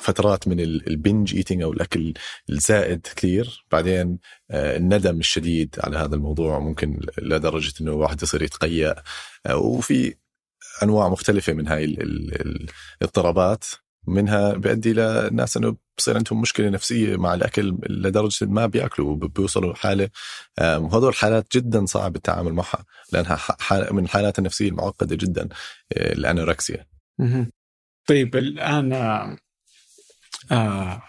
فترات من البنج ايتينج أو الأكل الزائد كثير. بعدين آه، الندم الشديد على هذا الموضوع ممكن لدرجة إنه الواحد يصير يتقيأ. آه، وفي أنواع مختلفة من هاي الاضطرابات منها بيؤدي لناس إنه بصير عندهم مشكلة نفسية مع الأكل لدرجة ما بيأكلوا بيوصلوا لحالة وهذول الحالات جدا صعب التعامل معها لأنها من الحالات النفسية المعقدة جدا آه، الأنوركسيا. طيب الآن آه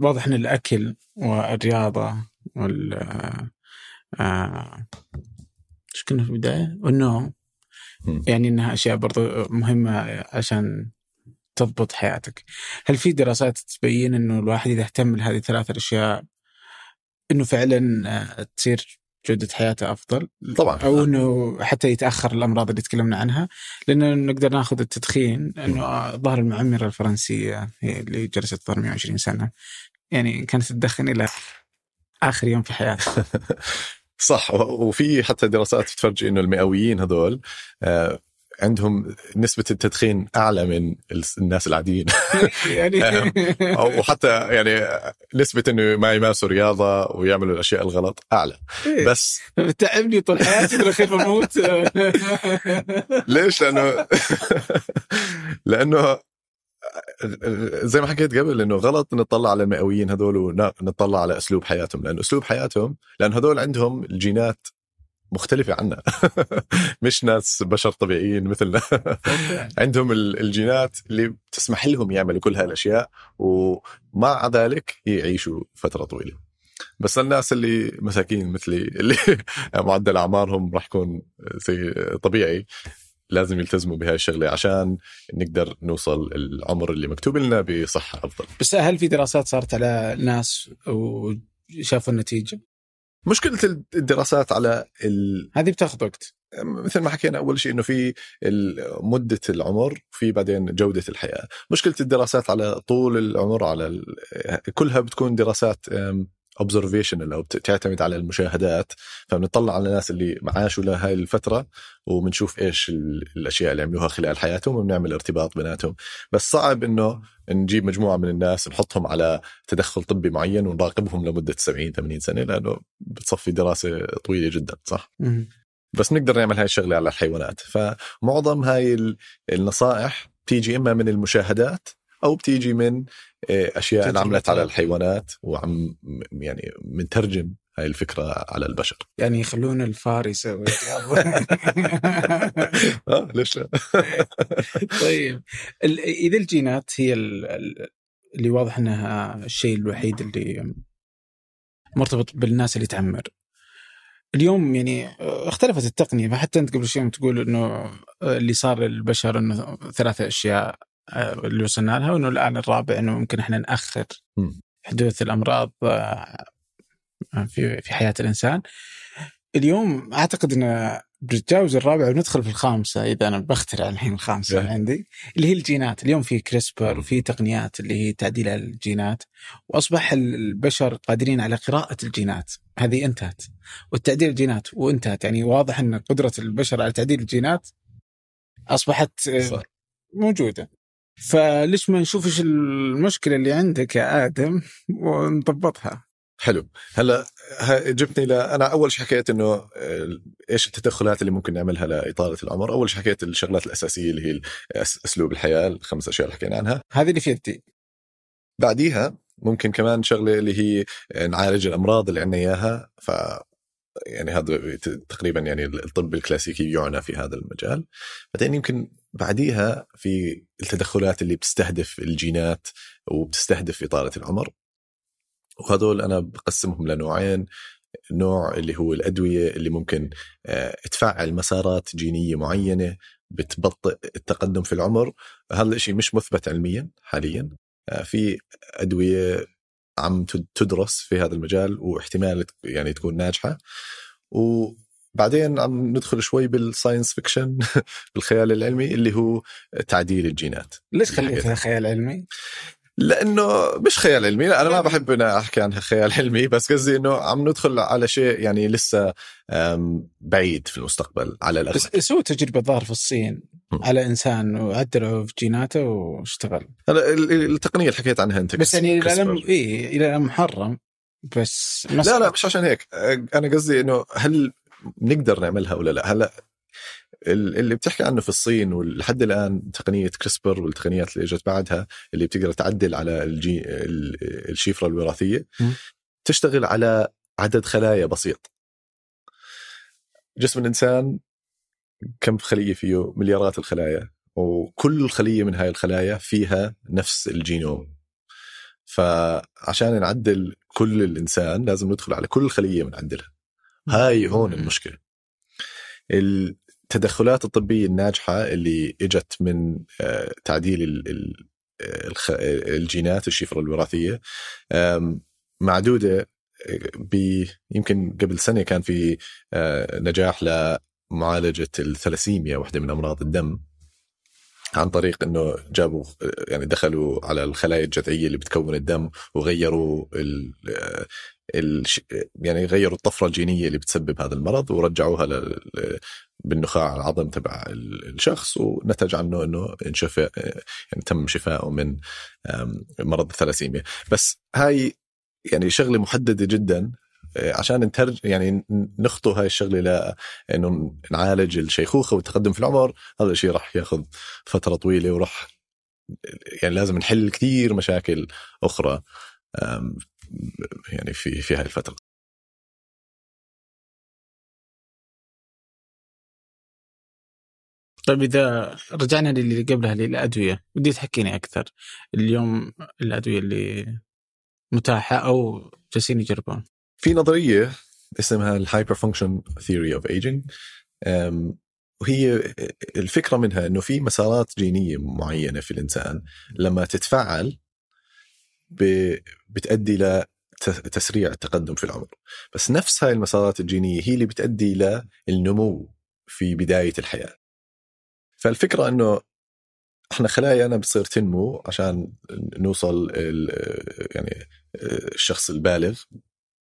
واضح إن الأكل والرياضة وال آه إيش كنا في البداية؟ والنوم يعني إنها أشياء برضو مهمة عشان تضبط حياتك. هل في دراسات تبين إنه الواحد إذا اهتم لهذه الثلاث الاشياء إنه فعلا آه، تصير جودة حياته أفضل؟ طبعا. أو أنه حتى يتأخر الأمراض اللي تكلمنا عنها؟ لأنه نقدر ناخذ التدخين أنه ظهر المعمرة الفرنسية هي اللي جلست ظهر 120 سنة. يعني كانت تدخن إلى آخر يوم في حياتها. صح. وفي حتى دراسات تفرجي إنه المئويين هذول آه، عندهم نسبة التدخين أعلى من الناس العاديين. يعني. وحتى يعني نسبة إنه ما يمارسوا رياضة ويعملوا الأشياء الغلط أعلى. إيه. بس تعبني طول حياتي بالأخير بموت. ليش؟ لأنه لأنه زي ما حكيت قبل إنه غلط نطلع على المئويين هذول ونطلع على أسلوب حياتهم لأنه أسلوب حياتهم لأن هذول عندهم الجينات مختلفة عنا. مش ناس بشر طبيعيين مثلنا. عندهم الجينات اللي بتسمح لهم يعملوا كل هالاشياء ومع ذلك يعيشوا فترة طويلة. بس الناس اللي مساكين مثلي اللي معدل أعمارهم راح يكون زي طبيعي لازم يلتزموا بهاي الشغلة عشان نقدر نوصل العمر اللي مكتوب لنا بصحة أفضل. بس هل في دراسات صارت على ناس وشافوا النتيجة؟ مشكلة الدراسات على ال... هذه بتاخذ وقت مثل ما حكينا أول شيء إنه في مدة العمر في بعدين جودة الحياة مشكلة الدراسات على طول العمر على ال... كلها بتكون دراسات اوبزرفيشنال أو بتعتمد على المشاهدات فبنطلع على الناس اللي عاشوا لهي الفترة وبنشوف إيش الأشياء اللي عملوها خلال حياتهم وبنعمل ارتباط بيناتهم. بس صعب إنه نجيب مجموعة من الناس نحطهم على تدخل طبي معين ونراقبهم لمدة 70 80 سنة لأنه بتصفي دراسة طويلة جدا صح؟ بس نقدر نعمل هاي الشغلة على الحيوانات. فمعظم هاي النصائح بتيجي إما من المشاهدات أو بتيجي من أشياء انعملت على الحيوانات وعم يعني بنترجم هاي الفكرة على البشر. يعني يخلون الفار يسوي. آه ليش لا؟ طيب إذا الجينات هي اللي واضح إنها الشيء الوحيد اللي مرتبط بالناس اللي تعمر. اليوم يعني اختلفت التقنية فحتى أنت قبل شوي تقول إنه اللي صار للبشر إنه ثلاثة أشياء آه، اللي وصلنا لها وإنه الآن الرابع إنه ممكن إحنا نأخر حدوث الأمراض آه، في في حياة الإنسان. اليوم أعتقد إن بنتجاوز الرابع وندخل في الخامسة إذا أنا بخترع الحين الخامسة yeah. عندي اللي هي الجينات، اليوم في كريسبر وفي تقنيات اللي هي تعديل الجينات وأصبح البشر قادرين على قراءة الجينات، هذه انتهت والتعديل الجينات وانتهت يعني واضح إن قدرة البشر على تعديل الجينات أصبحت آه، صح. موجودة. فليش ما نشوف إيش المشكلة اللي عندك يا آدم ونضبطها؟ حلو. هلا جبتني ل أنا أول شيء حكيت إنه آه، إيش التدخلات اللي ممكن نعملها لإطالة العمر؟ أول شيء حكيت الشغلات الأساسية اللي هي أسلوب الحياة الخمس أشياء اللي حكينا عنها. هذه اللي في يدي بعديها ممكن كمان شغلة اللي هي نعالج الأمراض اللي عندنا إياها. ف يعني هذا تقريبا يعني الطب الكلاسيكي يعنى في هذا المجال. بعدين يمكن بعديها في التدخلات اللي بتستهدف الجينات وبتستهدف إطالة العمر. وهذول أنا بقسمهم لنوعين. نوع اللي هو الأدوية اللي ممكن آه، تفعل مسارات جينية معينة بتبطئ التقدم في العمر. هذا الشيء مش مثبت علميا حاليا. آه، في أدوية عم تدرس في هذا المجال واحتمال يعني تكون ناجحة. وبعدين عم ندخل شوي بال science fiction بالخيال العلمي اللي هو تعديل الجينات. ليش خليتها خيال علمي؟ لأنه مش خيال علمي. أنا ما بحب أنا أحكي عن خيال علمي بس قصدي إنه عم ندخل على شيء يعني لسه بعيد في المستقبل على الأغلب. بس سووا تجربة ظهر في الصين على إنسان وعدلوا في جيناته واشتغل. هلا التقنية اللي حكيت عنها أنت بس يعني إلى الان اي إلى الآن محرم بس لا لا مش عشان هيك. أنا قصدي إنه هل نقدر نعملها ولا لا؟ هلا اللي بتحكي عنه في الصين ولحد الآن تقنية CRISPR والتقنيات اللي إجت بعدها اللي بتقدر تعدل على ال ج- الشفرة الوراثية تشتغل على عدد خلايا بسيط. جسم الإنسان كم خلية فيه؟ مليارات الخلايا. وكل خلية من هاي الخلايا فيها نفس الجينوم. فعشان نعدل كل الإنسان لازم ندخل على كل خلية ونعدلها هاي هون المشكلة. التدخلات الطبية الناجحة اللي إجت من آه، تعديل الجينات الشفره الوراثية. معدودة آه، يمكن قبل سنة كان في آه، نجاح لمعالجة الثلاسيميا واحدة من أمراض الدم عن طريق إنه جابوا يعني دخلوا على الخلايا الجذعية اللي بتكون الدم وغيروا ال ال يعني غيروا الطفرة الجينية اللي بتسبب هذا المرض ورجعوها بالنخاع العظم تبع الشخص ونتج عنه إنه انشفى يعني تم شفائه من مرض الثلاسيميا. بس هاي يعني شغلة محددة جدا عشان نترج يعني نخطو هاي الشغلة لأنه نعالج الشيخوخة والتقدم في العمر هذا الشيء راح ياخذ فترة طويلة وراح يعني لازم نحل كثير مشاكل أخرى يعني في في هاي الفترة. طيب إذا رجعنا للي قبلها للأدوية ودي تحكيني أكثر. اليوم الأدوية اللي متاحة أو جالسين يجربون. في نظرية اسمها ال hyperfunction theory of aging وهي الفكرة منها إنه في مسارات جينية معينة في الإنسان لما تتفعل بتؤدي إلى تسريع التقدم في العمر. بس نفس هاي المسارات الجينية هي اللي بتؤدي للنمو في بداية الحياة. فالفكرة إنه إحنا خلايانا بتصير تنمو عشان نوصل يعني الشخص البالغ.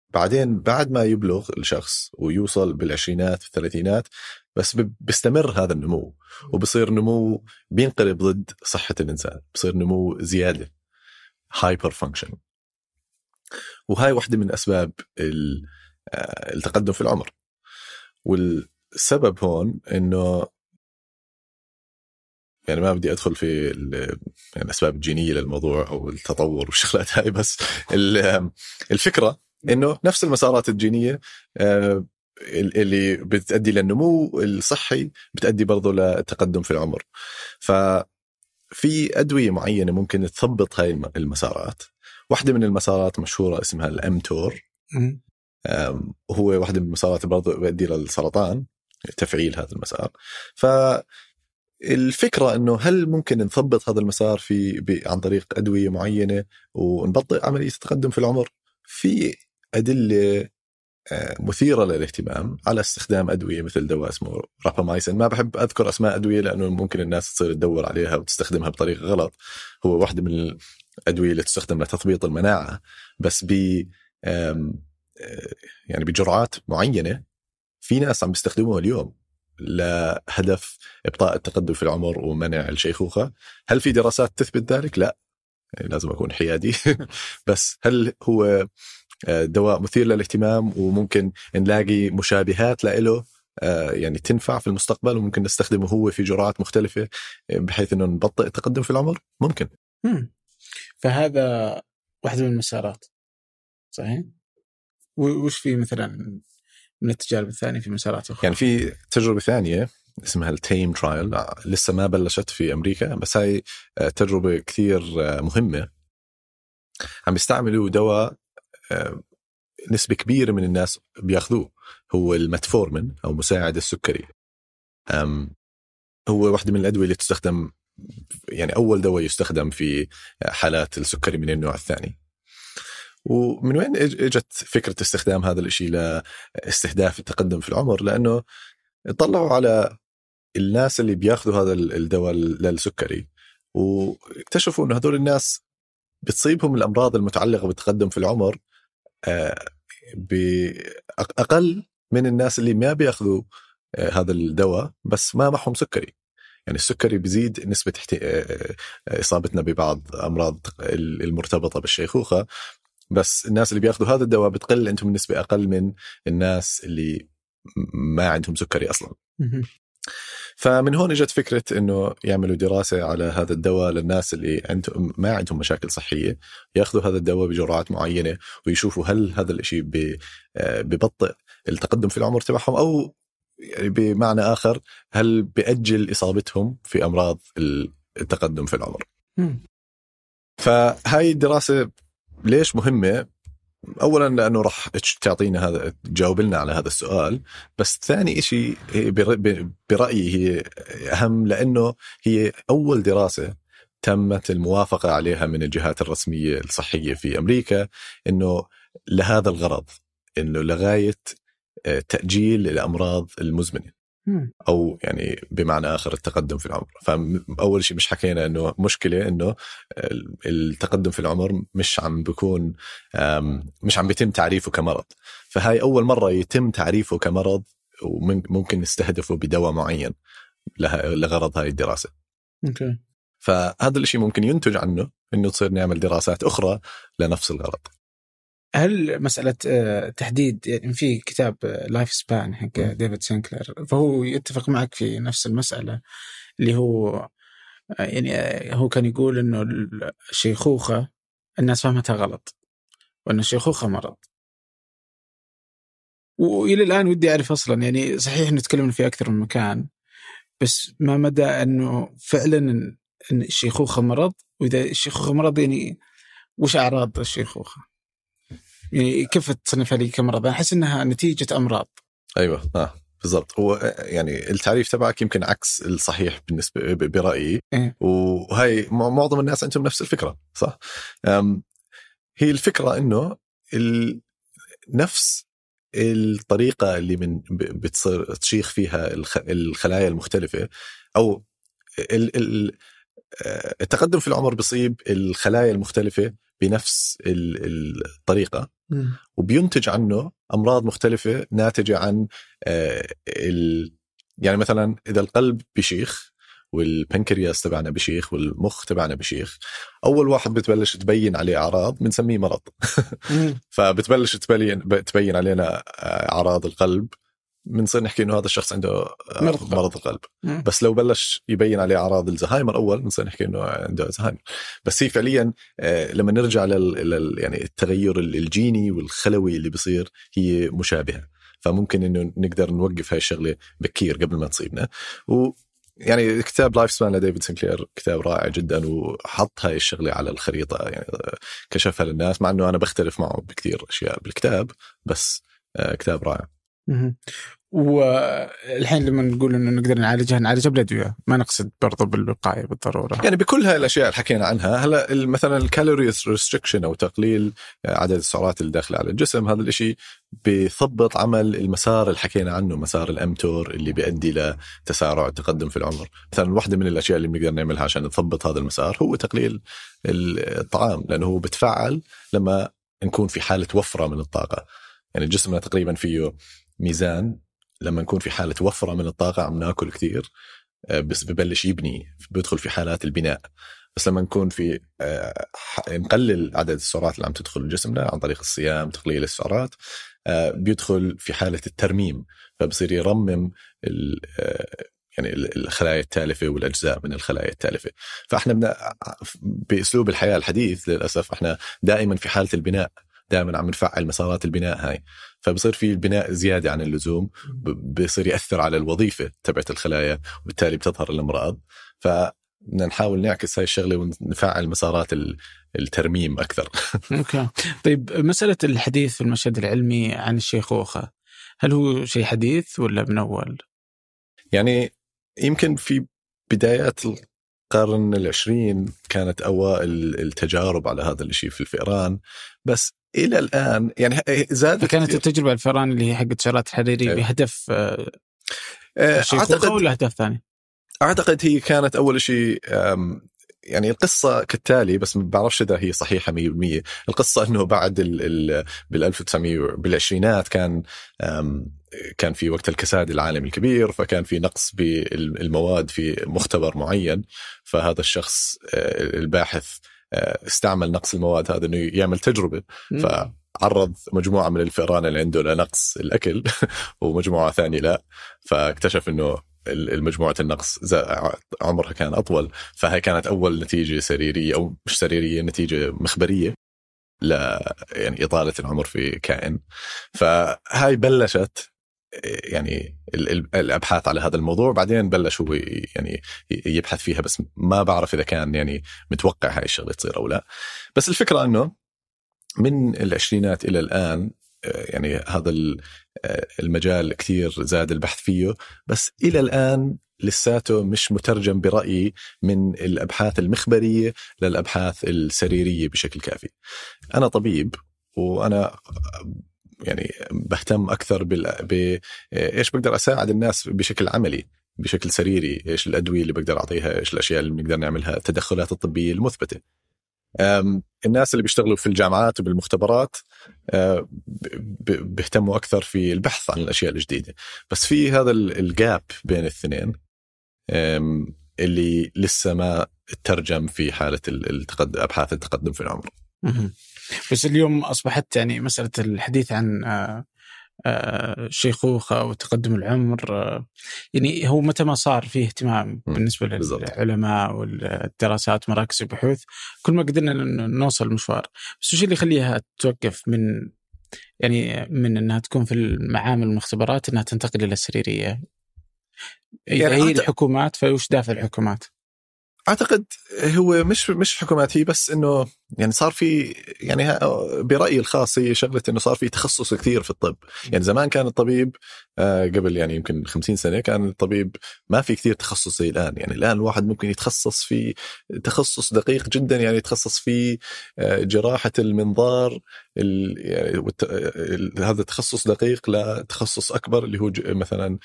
بعدين بعد ما يبلغ الشخص ويوصل بالعشرينات في الثلاثينات بس بيستمر هذا النمو. وبصير نمو بينقلب ضد صحة الإنسان. بصير نمو زيادة. hyperfunction وهاي واحدة من أسباب آه، التقدم في العمر. والسبب هون إنه يعني ما بدي أدخل في يعني الاسباب الجينيه للموضوع أو التطور والشغلات هاي بس الفكرة إنه نفس المسارات الجينية آه، اللي بتؤدي للنمو الصحي بتؤدي برضه للتقدم في العمر. ففي أدوية معينة ممكن تثبط هاي المسارات. واحدة من المسارات مشهورة اسمها الامتور وهو واحدة من المسارات برضه بيؤدي للسرطان تفعيل هذا المسار. ف الفكرة إنه هل ممكن نثبط هذا المسار في عن طريق أدوية معينة ونبطئ عملية التقدم في العمر؟ في أدلة آه، مثيرة للاهتمام على استخدام أدوية مثل دواء اسمه رابامايسين ما بحب أذكر أسماء أدوية لأنه ممكن الناس تصير تدور عليها وتستخدمها بطريقة غلط. هو واحدة من الأدوية اللي تستخدم لتثبيط المناعة بس ب آه، يعني بجرعات معينة في ناس عم بيستخدموها اليوم. لهدف إبطاء التقدم في العمر ومنع الشيخوخة. هل في دراسات تثبت ذلك؟ لا. يعني لازم أكون حيادي. بس هل هو آه، دواء مثير للاهتمام وممكن نلاقي مشابهات له آه، يعني تنفع في المستقبل وممكن نستخدمه هو في جرعات مختلفة آه، بحيث إنه نبطئ التقدم في العمر؟ ممكن. فهذا واحدة من المسارات. صحيح؟ وش في مثلا من التجارب الثانية في مسارات أخرى. يعني في تجربة ثانية اسمها ال TAME trial لسه ما بلشت في أمريكا بس هاي آه، تجربة كثير آه، مهمة. عم يستعملوا دواء آه، نسبة كبيرة من الناس بياخذوه. هو المتفورمين أو مساعد السكري. هو واحدة من الأدوية اللي تستخدم يعني أول دواء يستخدم في حالات السكري من النوع الثاني. ومن وين إجت فكرة استخدام هذا الشيء لاستهداف التقدم في العمر؟ لأنه طلعوا على الناس اللي بياخذوا هذا الدواء للسكري واكتشفوا إنه هذول الناس بتصيبهم الأمراض المتعلقة بالتقدم في العمر آه، باقل من الناس اللي ما بياخذوا آه، هذا الدواء بس ما معهم سكري. يعني السكري بيزيد نسبة آه، إصابتنا ببعض أمراض المرتبطة بالشيخوخة بس الناس اللي بياخذوا هذا الدواء بتقل عندهم النسبة أقل من الناس اللي ما عندهم سكري أصلا. فمن هون إجت فكرة إنه يعملوا دراسة على هذا الدواء للناس اللي عندهم ما عندهم مشاكل صحية ياخذوا هذا الدواء بجرعات معينة ويشوفوا هل هذا الشيء ببطئ التقدم في العمر تبعهم أو يعني بمعنى آخر هل بيأجل إصابتهم في أمراض التقدم في العمر. فهاي الدراسة ليش مهمة؟ اولا لأنه راح تعطينا هذا تجاوب لنا على هذا السؤال بس ثاني شيء برأيي هي أهم لأنه هي أول دراسة تمت الموافقة عليها من الجهات الرسمية الصحية في أمريكا إنه لهذا الغرض إنه لغاية آه، تأجيل الأمراض المزمنة أو يعني بمعنى آخر التقدم في العمر. فاول شيء مش حكينا إنه مشكلة إنه التقدم في العمر مش عم بيكون مش عم بيتم تعريفه كمرض. فهاي أول مرة يتم تعريفه كمرض وممكن نستهدفه بدواء معين لغرض هاي الدراسة. okay. فهذا الشيء ممكن ينتج عنه إنه تصير نعمل دراسات أخرى لنفس الغرض. هل مسألة آه، تحديد يعني في كتاب Lifespan حق ديفيد سينكلر فهو يتفق معك في نفس المسألة اللي هو آه، يعني آه، هو كان يقول إنه الشيخوخة الناس فهمتها غلط وإن الشيخوخة مرض. وإلى الآن ودي أعرف أصلا يعني صحيح إنه تكلمنا في أكثر من مكان بس ما مدى إنه فعلا إن الشيخوخه مرض؟ وإذا الشيخوخه مرض يعني وش أعراض الشيخوخة؟ يعني كيف تصنفها لي كمرض؟ أحس إنها نتيجة أمراض أيوه آه بالضبط هو يعني التعريف تبعك يمكن عكس الصحيح بالنسبة برأيي إيه؟ وهي معظم الناس عندهم نفس الفكرة صح؟ هي الفكرة إنه نفس الطريقة اللي من بتصير تشيخ فيها الخلايا المختلفة أو آه، التقدم في العمر بيصيب الخلايا المختلفة بنفس الطريقة. وبينتج عنه أمراض مختلفة ناتجة عن آه، يعني مثلا إذا القلب بشيخ والبنكرياس تبعنا بشيخ والمخ تبعنا بشيخ أول واحد بتبلش تبين عليه أعراض بنسميه مرض. فبتبلش تبين تبين علينا آه، أعراض القلب. بنصير نحكي إنه هذا الشخص عنده آه، مرض, مرض القلب. مم. بس لو بلش يبين عليه أعراض الزهايمر أول بنصير نحكي إنه عنده زهايمر بس هي فعليا آه، لما نرجع لل يعني التغير الجيني والخلوي اللي بيصير هي مشابهة. فممكن إنه نقدر نوقف هاي الشغلة بكير قبل ما تصيبنا. و يعني كتاب Lifespan لديفيد سنكلير كتاب رائع جدا وحط هاي الشغلة على الخريطة. يعني كشفها للناس مع إنه أنا بختلف معه بكثير أشياء بالكتاب بس آه، كتاب رائع. والحين لما نقول إنه نقدر نعالجها نعالجها بالادويه ما نقصد برضو بالوقاية بالضرورة. يعني بكل هاي الأشياء اللي حكينا عنها هلا مثلا ال calorie restriction أو تقليل عدد السعرات اللي داخلة على الجسم هذا الشيء بيثبط عمل المسار اللي حكينا عنه مسار ال mTOR اللي بيؤدي لتسارع التقدم في العمر. مثلا واحدة من الأشياء اللي بنقدر نعملها عشان نثبط هذا المسار هو تقليل الطعام لأنه هو بتفعل لما نكون في حالة وفرة من الطاقة. يعني جسمنا تقريبا فيه ميزان لما نكون في حالة وفرة من الطاقة عم ناكل كثير آه، بس ببلش يبني بيدخل في حالات البناء. بس لما نكون في آه، نقلل عدد السعرات اللي عم تدخل جسمنا عن طريق الصيام تقليل السعرات آه، بيدخل في حالة الترميم. فبصير يرمم يعني الخلايا التالفة والأجزاء من الخلايا التالفة. فإحنا بأسلوب الحياة الحديث للأسف إحنا دائما في حالة البناء. دائما عم نفعل مسارات البناء هاي فبصير في البناء زيادة عن اللزوم بصير يأثر على الوظيفة تبعت الخلايا وبالتالي بتظهر الامراض ف بدنا نحاول نعكس هاي الشغلة ونفعل مسارات الترميم أكثر. أوكي، طيب مسألة الحديث في المشهد العلمي عن الشيخوخه هل هو شيء حديث ولا من اول؟ يعني يمكن في بدايات القرن العشرين كانت أوائل التجارب على هذا الشيء في الفئران بس إلى الآن يعني زادت كانت التجربة الفئران اللي هي حقت شغلات الحريري إيه. بهدف آه، أعتقد ولا أهداف ثانية؟ أعتقد هي كانت أول شيء يعني القصة كالتالي بس ما بعرفش إذا هي صحيحة 100% القصة أنه بعد ال ال بال 1900 بالعشرينات كان كان في وقت الكساد العالمي الكبير فكان في نقص بالمواد في مختبر معين. فهذا الشخص آه، الباحث آه، استعمل نقص المواد هذا إنه يعمل تجربة. فعرض مجموعة من الفئران اللي عنده لنقص الأكل ومجموعة ثانية لا. فاكتشف إنه المجموعة النقص عمرها كان أطول فهي كانت أول نتيجة سريرية أو مش سريرية نتيجة مخبرية ل يعني إطالة العمر في كائن. فهاي بلشت يعني الأبحاث على هذا الموضوع بعدين بلش هو يعني يبحث فيها بس ما بعرف إذا كان يعني متوقع هاي الشغلة تصير أو لا. بس الفكرة إنه من العشرينات إلى الآن يعني هذا المجال كثير زاد البحث فيه بس إلى الآن لساته مش مترجم برأيي من الأبحاث المخبرية للأبحاث السريرية بشكل كافي. أنا طبيب وأنا يعني بهتم أكثر بال... ب إيش بقدر أساعد الناس بشكل عملي بشكل سريري إيش الأدوية اللي بقدر أعطيها إيش الأشياء اللي بنقدر نعملها التدخلات الطبية المثبتة الناس اللي بيشتغلوا في الجامعات وبالمختبرات بيهتموا أكثر في البحث عن الأشياء الجديدة. بس في هذا الجاب بين الاثنين اللي لسه ما ترجم في حالة التقدم أبحاث التقدم في العمر. بس اليوم أصبحت يعني مسألة الحديث عن الشيخوخه وتقدم العمر يعني هو متى ما صار فيه اهتمام بالنسبة للعلماء والدراسات مراكز البحوث كل ما قدرنا نوصل المشوار بس وش اللي يخليها توقف من يعني من إنها تكون في المعامل والمختبرات إنها تنتقل إلى السريرية؟ يعني هي الحكومات؟ فوش دافع الحكومات؟ أعتقد هو مش مش حكومات هي بس إنه يعني صار في يعني برأيي الخاص هي شغلة إنه صار في تخصص كثير في الطب، يعني زمان كان الطبيب آه، قبل يعني يمكن 50 سنة كان الطبيب ما في كثير تخصص زي الآن، يعني الآن الواحد ممكن يتخصص في تخصص دقيق جدا يعني يتخصص في آه، جراحة المنظار يعني هذا تخصص دقيق لتخصص أكبر اللي هو مثلا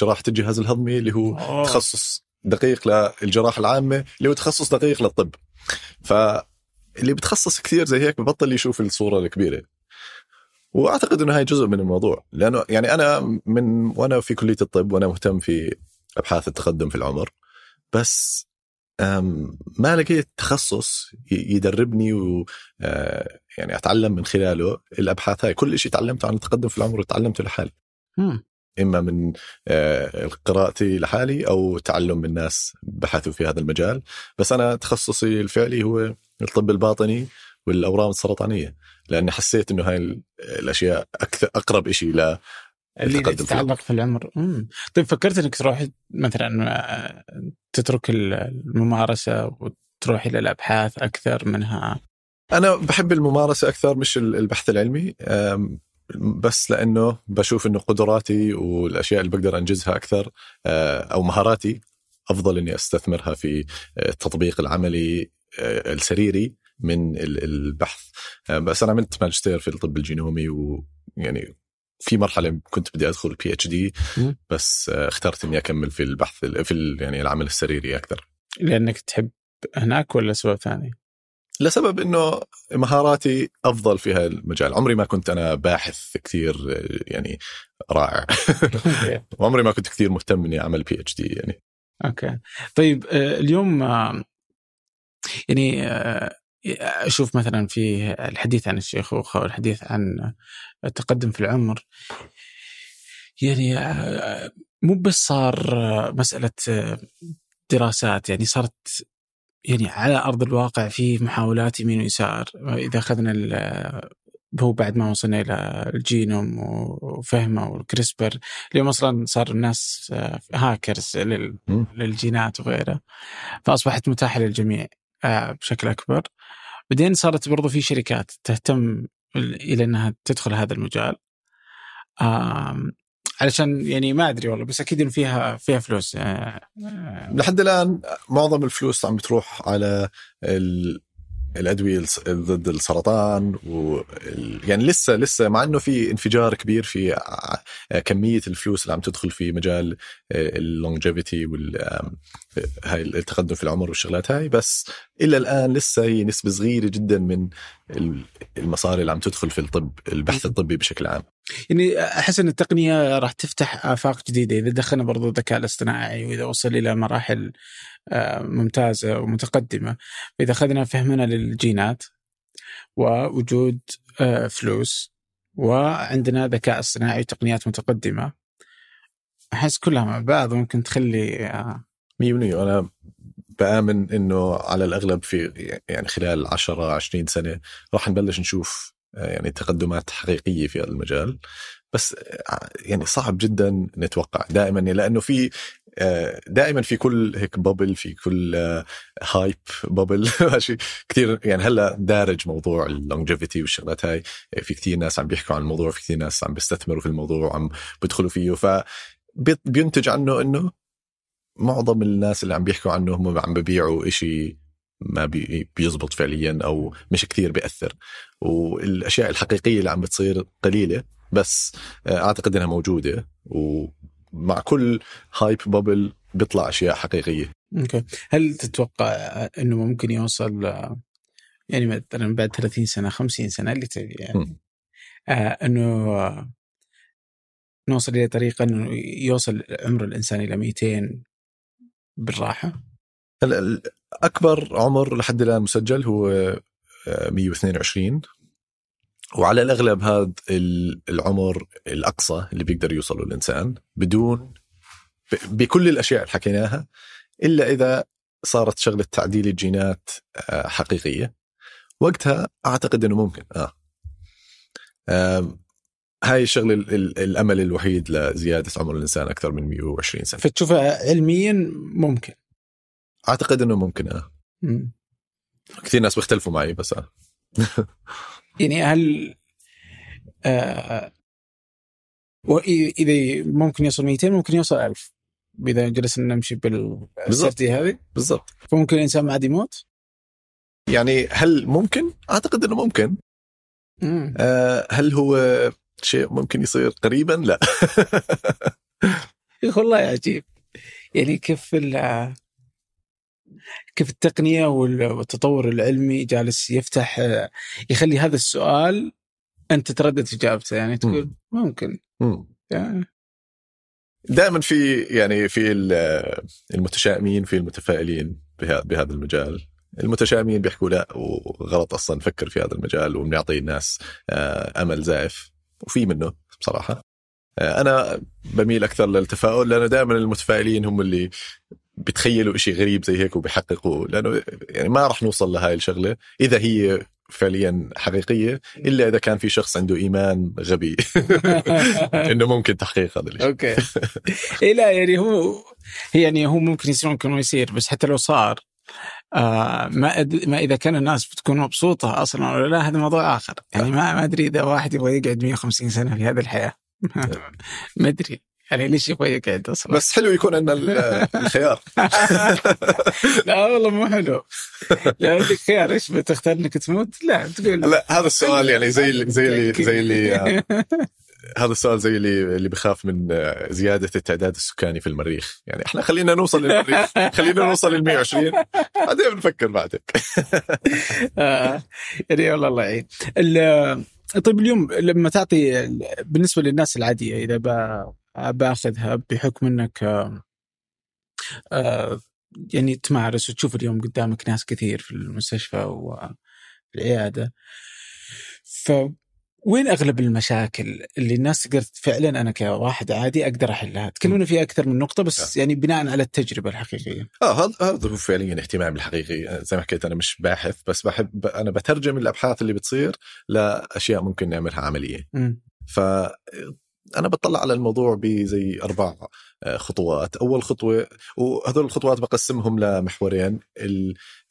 جراحة الجهاز الهضمي اللي هو تخصص دقيق للجراحة العامة اللي هو تخصص دقيق للطب. فاللي بتخصص كثير زي هيك ببطل يشوف الصورة الكبيرة. وأعتقد إنه هاي جزء من الموضوع. لأنه يعني أنا من وأنا في كلية الطب وأنا مهتم في أبحاث التقدم في العمر بس ما لقيت تخصص يدربني و يعني أتعلم من خلاله الأبحاث هاي. كل شيء تعلمته عن التقدم في العمر تعلمته لحالي. إما من آه، قراءتي لحالي أو تعلم من ناس بحثوا في هذا المجال. بس أنا تخصصي الفعلي هو الطب الباطني والأورام السرطانية لأني حسيت إنه هاي الأشياء أكثر أقرب شيء ل اللي تتعلق في العمر. مم. طيب فكرت إنك تروح مثلا آه، تترك الممارسة وتروح إلى الأبحاث أكثر منها؟ أنا بحب الممارسة أكثر مش البحث العلمي. بس لأنه بشوف إنه قدراتي والأشياء اللي بقدر أنجزها أكثر آه، أو مهاراتي أفضل إني أستثمرها في آه، التطبيق العملي آه، السريري من البحث. بس أنا عملت ماجستير في الطب الجينومي ويعني في مرحلة كنت بدي أدخل PhD بس اخترت إني أكمل في البحث في يعني العمل السريري أكثر. لأنك تحب هناك ولا سبب ثاني؟ لسبب إنه مهاراتي أفضل في هذا المجال. عمري ما كنت أنا باحث كثير يعني رائع. وعمري ما كنت كثير مهتم إني أعمل PhD يعني. okay. طيب آه، اليوم آه، يعني آه، أشوف مثلا في الحديث عن الشيخوخه والحديث عن التقدم في العمر. يعني مو بس صار مسألة دراسات يعني صارت يعني على أرض الواقع في محاولات يمين ويسار إذا أخذنا هو بعد ما وصلنا إلى الجينوم وفهمه والكريسبر اليوم أصلا صار الناس آه، هاكرز لل-. للجينات وغيره فأصبحت متاحة للجميع آه، بشكل أكبر بعدين صارت برضو في شركات تهتم ال- إلى إنها تدخل هذا المجال علشان يعني ما أدري والله بس أكيد فيها فيها فلوس آه، آه، لحد الآن معظم الفلوس عم بتروح على. الأدوية ضد السرطان و يعني لسه لسه مع إنه في انفجار كبير في كمية الفلوس اللي عم تدخل في مجال اللونجيفيتي وال هاي التقدم في العمر والشغلات هاي. بس إلى الآن لسه هي نسبة صغيرة جدا من ال- المصاري اللي عم تدخل في الطب البحث الطبي بشكل عام. يعني أحس إن التقنية راح تفتح آفاق جديدة. إذا دخلنا برضو الذكاء الاصطناعي وإذا وصل إلى مراحل آه، ممتازة ومتقدمة. فاذا أخذنا فهمنا للجينات ووجود آه، فلوس وعندنا ذكاء اصطناعي وتقنيات متقدمة أحس كلها مع بعض ممكن تخلي آه، 100% أنا بآمن إنه على الأغلب في يعني خلال 10 20 سنة راح نبلش نشوف آه، يعني تقدمات حقيقية في المجال. بس آه، يعني صعب جدا نتوقع دائما لأنه في آه، دائما في كل hype bubble في كل آه، hype bubble ماشي؟ كثير يعني هلأ دارج موضوع ال longevity والشغلات هاي. في كثير ناس عم بيحكوا عن الموضوع في كثير ناس عم بيستثمروا في الموضوع وعم بيدخلوا فيه. ف بينتج عنه إنه معظم الناس اللي عم بيحكوا عنه هم عم ببيعوا إشي ما بي بيزبط فعليا أو مش كثير بيأثر. والأشياء الحقيقية اللي عم بتصير قليلة بس آه، أعتقد إنها موجودة ومع كل hype bubble بيطلع أشياء حقيقية. okay. هل تتوقع آه، إنه ممكن يوصل آه، يعني مثلا بعد 30 سنة 50 سنة اللي تبي يعني. آه إنه آه، نوصل إلى طريقة إنه يوصل عمر الإنسان إلى 200 بالراحة؟ أكبر عمر لحد الآن مسجل هو آه، 122 وعلى الأغلب هذا ال- العمر الأقصى اللي بيقدر يوصله الإنسان بدون بكل الأشياء اللي حكيناها إلا إذا صارت شغلة تعديل الجينات آه، حقيقية. وقتها أعتقد إنه ممكن آه. هاي الشغلة ال- ال- الأمل الوحيد لزيادة عمر الإنسان أكثر من 120 سنة. فتشوفها علميا ممكن. أعتقد إنه ممكن آه. مم. كثير ناس بيختلفوا معي بس آه. يعني هل آه إذا ممكن يوصل 200 ممكن يوصل 1000 اذا جلسنا نمشي بالسردي هذه. بالضبط. فممكن الإنسان ما عاد يموت؟ يعني هل ممكن؟ أعتقد إنه ممكن. مم. آه، هل هو شيء ممكن يصير قريبا؟ لا. والله عجيب. يعني كيف ال كيف التقنية وال- والتطور العلمي جالس يفتح يخلي هذا السؤال أنت تردد إجابته يعني تقول ممكن. مم. يعني. دائما في يعني في ال- المتشائمين في المتفائلين بهذا المجال. المتشائمين بيحكوا لا وغلط أصلا نفكر في هذا المجال وبنعطي الناس آه، أمل زائف. وفي منه بصراحة. آه، أنا بميل أكثر للتفاؤل لأنه دائما المتفائلين هم اللي بتخيلوا إشي غريب زي هيك وبيحققوا لأنه يعني ما راح نوصل لهاي الشغلة. إذا هي فعليا حقيقية إلا إذا كان في شخص عنده إيمان غبي. إنه ممكن تحقيق هذا الشيء أوكي. إيه لا يعني هو يعني هو ممكن يصير ممكن ما يصير بس حتى لو صار آه ما أد... ما إذا كان الناس بتكون مبسوطة أصلا ولا لا هذا موضوع آخر. يعني ما ما أدري إذا واحد يبغى يقعد 150 سنة في هذه الحياة. ما أدري. يعني ليش يبغى يقعد أصلا بس حلو يكون عندنا ال- الخيار. لا والله مو حلو. لا عندك خيار إيش بتختار؟ إنك تموت؟ لا تقول لا هذا السؤال يعني زي اللي زي اللي زي اللي هذا السؤال زي اللي اللي بخاف من زيادة التعداد السكاني في المريخ. يعني إحنا خلينا نوصل للمريخ. خلينا نوصل لل 120 بعدين بنفكر بعدك. آه، يعني والله الله يعين. طيب اليوم لما تعطي بالنسبة للناس العادية إذا باخذها بحكم إنك آه، آه، يعني تمارس وتشوف اليوم قدامك ناس كثير في المستشفى والعياده ف وين أغلب المشاكل اللي الناس تقدر فعلا أنا كواحد عادي أقدر أحلها؟ تكلمنا في أكثر من نقطة بس يعني بناء على التجربة الحقيقية. آه هذا هذا هو فعليا اهتمامي الحقيقي زي ما حكيت أنا مش باحث بس بحب أنا بترجم الأبحاث اللي بتصير لأشياء ممكن نعملها عمليه. ف أنا بطلع على الموضوع بزي أربع آه، خطوات. أول خطوة وهذول الخطوات بقسمهم لمحورين.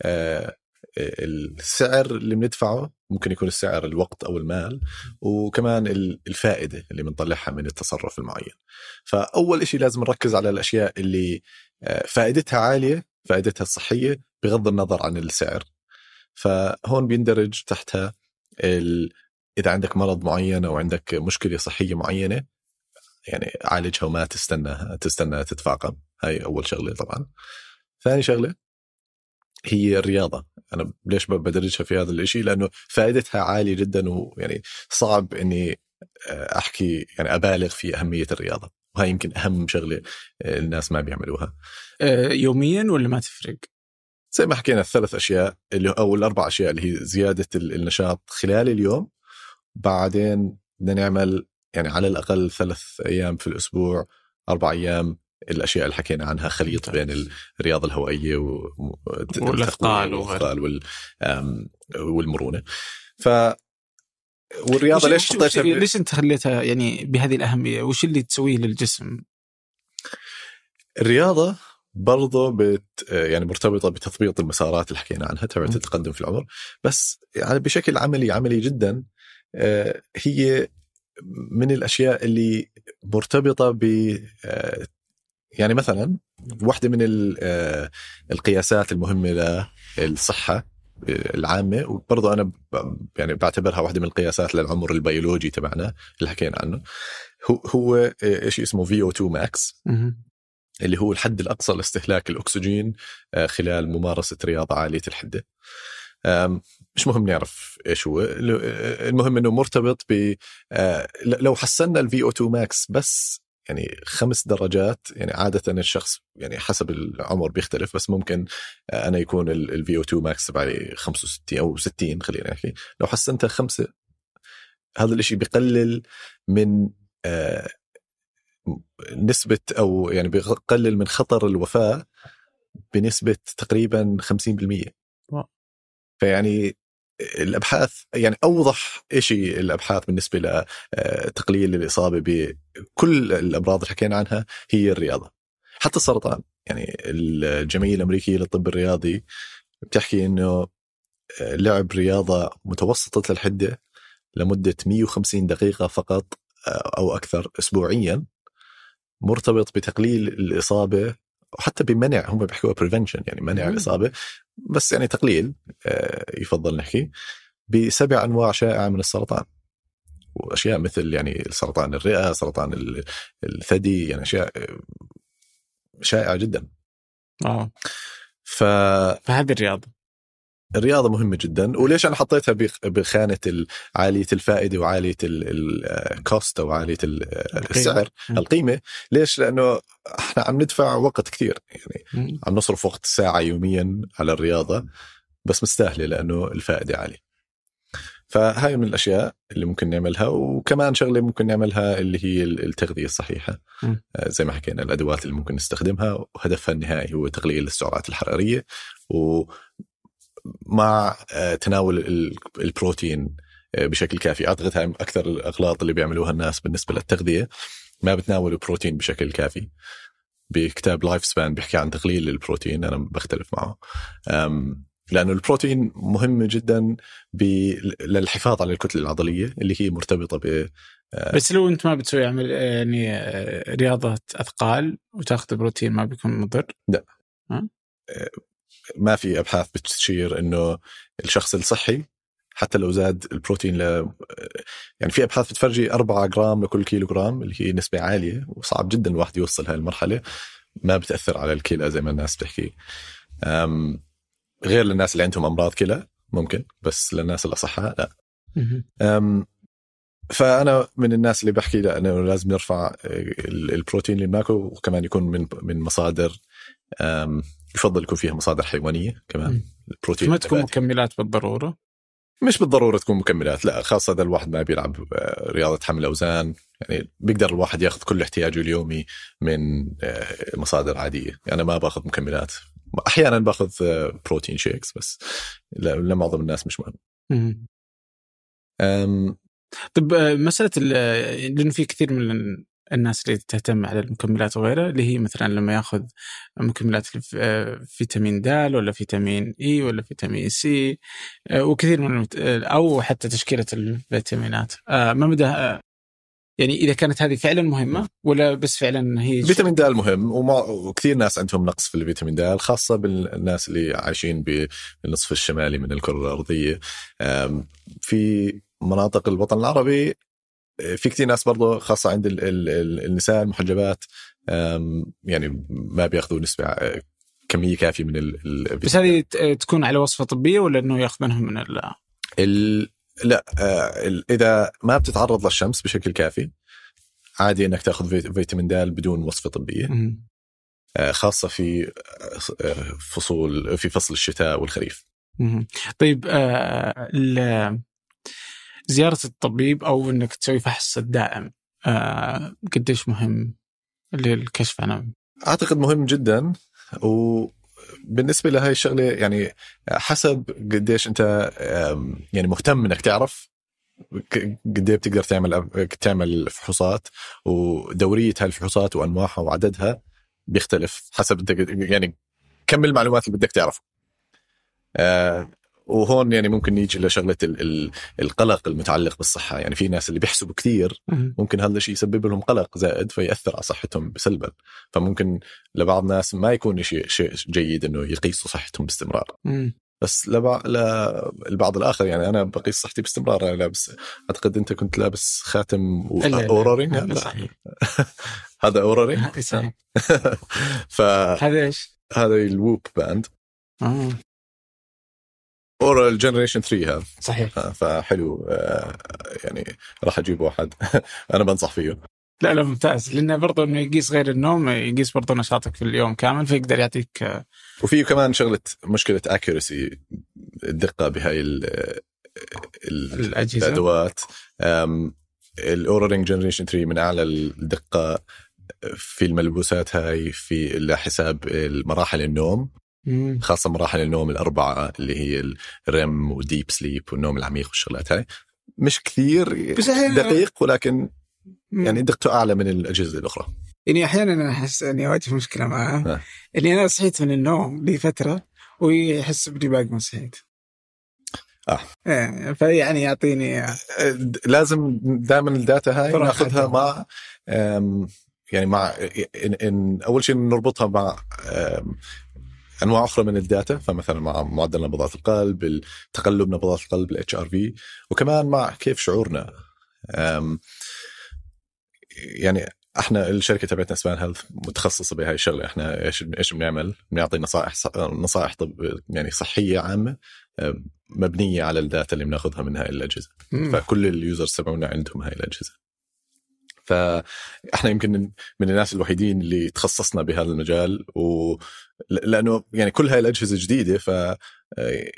آه، السعر اللي بندفعه ممكن يكون السعر الوقت أو المال وكمان ال- الفائدة اللي بنطلعها من التصرف المعين. فأول شيء لازم نركز على الأشياء اللي آه، فائدتها عالية فائدتها الصحيه بغض النظر عن السعر. فهون بيندرج تحتها. إذا عندك مرض معين أو عندك مشكلة صحية معينة يعني عالجها وما تستنى تستنى تتفاقم. هاي أول شغلة طبعا. ثاني شغلة هي الرياضة. أنا ليش بدرجها في هذا الشيء لأنه فائدتها عالية جدا ويعني صعب إني آه، أحكي يعني أبالغ في أهمية الرياضة. وهي يمكن أهم شغلة آه، الناس ما بيعملوها. آه، يوميا ولا ما تفرق؟ زي ما حكينا الثلاث أشياء اللي أو الأربع أشياء اللي هي زيادة ال- النشاط. خلال اليوم بعدين بدنا نعمل يعني على الأقل ثلاث أيام في الأسبوع أربع أيام الأشياء اللي حكينا عنها خليط بين الرياضة الهوائية والأثقال وال والمرونة ف والرياضة ليش حطيتها ب- ليش أنت خليتها يعني بهذه الأهمية؟ وش اللي تسويه للجسم؟ الرياضة برضه بت يعني مرتبطة بتثبيط المسارات اللي حكينا عنها تبعت. التقدم في العمر بس يعني بشكل عملي عملي جدا هي من الأشياء اللي مرتبطة ب آه، يعني مثلا واحدة من آه، القياسات المهمة للصحة العامة وبرضه أنا ب- يعني بعتبرها واحدة من القياسات للعمر البيولوجي تبعنا اللي حكينا عنه هو هو آه، شيء اسمه VO2 max مهم. اللي هو الحد الأقصى لاستهلاك الأكسجين آه، خلال ممارسة رياضة عالية الحدة. مش مهم نعرف إيش هو، ال- المهم إنه مرتبط ب آه، لو حسنا ال VO 2 max بس يعني خمس درجات يعني عادة الشخص يعني حسب العمر بيختلف بس ممكن آه، أنا يكون ال VO 2 max تبعي 65 أو 60 خلينا نحكي، لو حسنتها خمسة هذا الإشي بقلل من آه، نسبة أو يعني بيقلل من خطر الوفاة بنسبة تقريبا 50% واو. فيعني الأبحاث يعني أوضح شيء الأبحاث بالنسبة لتقليل الإصابة بكل الأمراض اللي حكينا عنها هي الرياضة. حتى السرطان يعني الجمعية الأمريكية للطب الرياضي بتحكي إنه لعب رياضة متوسطة الحدة لمدة 150 دقيقة فقط أو أكثر أسبوعيا مرتبط بتقليل الإصابة وحتى بمنع هم بيحكوها بريفنشن يعني منع مم. الإصابة بس يعني تقليل آه، يفضل نحكي بسبع أنواع شائعة من السرطان. وأشياء مثل يعني سرطان الرئة سرطان ال- الثدي يعني أشياء آه، شائعة جدا. آه. ف فهذه الرياضة. الرياضة مهمة جدا. وليش أنا حطيتها بخ- بخانة ال- عالية الفائدة وعالية الكوست أو عالية ال- السعر مم. القيمة. ليش؟ لأنه إحنا عم ندفع وقت كثير يعني. عم نصرف وقت ساعة يوميا على الرياضة بس مستاهلة لأنه الفائدة عالية. فهاي من الأشياء اللي ممكن نعملها. وكمان شغلة ممكن نعملها اللي هي التغذية الصحيحة. آه، زي ما حكينا الأدوات اللي ممكن نستخدمها. وهدفها النهائي هو تقليل السعرات الحرارية. ومع آه، تناول ال- البروتين آه، بشكل كافي. أعتقد هاي أكثر الأغلاط اللي بيعملوها الناس بالنسبة للتغذية. ما بتناولوا بروتين بشكل كافي. بكتاب Lifespan بيحكي عن تقليل البروتين أنا بختلف معه. لأنه البروتين مهم جدا. للحفاظ على الكتلة العضلية اللي هي مرتبطة ب بس لو أنت ما بتسوي عمل يعني آه، رياضة أثقال وتأخذ بروتين ما بيكون مضر؟ ما في أبحاث بتشير إنه الشخص الصحي حتى لو زاد البروتين ل يعني في أبحاث بتفرجي 4 جرام لكل كيلو جرام اللي هي نسبة عالية وصعب جدا الواحد يوصل هاي المرحله ما بتأثر على الكلى زي ما الناس بتحكي غير للناس اللي عندهم أمراض كلى ممكن بس للناس الأصحاء لا. أم، فأنا من الناس اللي بحكي لا إنه لازم نرفع ال- البروتين اللي بناكله وكمان يكون من من مصادر يفضل يكون فيها مصادر حيوانية كمان. البروتين ما تكون. مكملات بالضرورة؟ مش بالضرورة تكون مكملات لا خاصة إذا الواحد ما بيلعب آه، رياضة حمل أوزان يعني بيقدر الواحد ياخذ كل احتياجه اليومي من آه، مصادر عادية. يعني أنا ما باخذ مكملات. أحيانا باخذ آه، بروتين شيكس بس. لا- لمعظم الناس مش مهم. طب مسألة ال- لأنه في كثير من الناس اللي تهتم على المكملات وغيرها اللي هي مثلا لما ياخذ مكملات فيتامين د ولا فيتامين A ولا فيتامين C آه، وكثير من. آه، أو حتى تشكيلة الفيتامينات آه، ما مدى يعني إذا كانت هذه فعلا مهمة ولا بس فعلا هي فيتامين د مهم وما وكثير ناس عندهم نقص في الفيتامين د خاصة بالناس اللي عايشين بالنصف الشمالي من الكرة الأرضية في مناطق الوطن العربي في كثير ناس برضه خاصة عند ال ال ال النساء المحجبات يعني ما بياخذوا نسبة أه، كمية كافية من ال ال بس هذه ت- تكون على وصفة طبية ولا إنه ياخذ منهم من ال... ال لا آه، إذا ما بتتعرض للشمس بشكل كافي عادي إنك تأخذ فيت- فيتامين د بدون وصفة طبية. آه، خاصة في آه، فصول في فصل الشتاء والخريف. طيب آه ال- زيارة الطبيب أو أنك تسوي فحص الدائم آه قديش مهم للكشف عن أعتقد مهم جدا وبالنسبه لهي الشغلة يعني حسب قديش أنت يعني مهتم إنك تعرف قد إيه بتقدر تعمل تعمل فحوصات ودورية هاي الفحوصات وأنواعها وعددها بيختلف حسب أنت يعني كم المعلومات اللي بدك تعرفه آه، وهون يعني ممكن نيجي لشغلة ال- ال- القلق المتعلق بالصحة. يعني في ناس اللي بيحسبوا كثير مم. ممكن هذا الشيء يسبب لهم قلق زائد فيأثر على صحتهم سلبا فممكن لبعض الناس ما يكون شيء شيء جيد إنه يقيسوا صحتهم باستمرار. بس لبع... للبعض الآخر يعني أنا بقيس صحتي باستمرار. أنا لابس أعتقد أنت كنت لابس خاتم و... اورورينج هذا صحيح. هذا Oura Ring هذا إيش؟ ال WHOOP band. آه. Oura generation 3 هذا صحيح. فحلو. آه، يعني راح أجيب واحد. أنا بنصح فيه. لا لا ممتاز. لأنه برضه إنه يقيس غير النوم يقيس برضه نشاطك في اليوم كامل فيقدر يعطيك آه، وفي كمان شغلة مشكلة accuracy الدقة بهاي ال ال- الأجهزة. الأدوات. أم، ال Oura Ring generation 3 من أعلى الدقة في الملبوسات هاي في حساب مراحل النوم. خاصة مراحل النوم الأربعة اللي هي ال REM و deep sleep والنوم العميق والشغلات هاي مش كثير دقيق ولكن. يعني دقته أعلى من الأجهزة الأخرى يعني أحيانا أنا أحس إني اواجه مشكلة معاه آه. إني أنا صحيت من النوم لفتره ويحس بني باقي ما صحيت آه. إيه فيعني يعطيني لازم دائما ال data هاي. ناخذها مع يعني مع إن, إن أول شيء نربطها مع أنواع أخرى من ال data فمثلا مع معدل نبضات القلب التقلب نبضات القلب ال HRV وكمان مع كيف شعورنا يعني إحنا الشركة تبعتنا Span Health متخصصة بهاي الشغلة إحنا إيش إيش بنعمل؟ بنعطي نصائح نصائح طب يعني صحية عامة مبنية على ال data اللي بناخذها من هاي الأجهزة مم. فكل ال users تبعونا عندهم هاي الأجهزة فإحنا يمكن من الناس الوحيدين اللي تخصصنا بهذا المجال و لأنه يعني كل هاي الأجهزة جديدة ف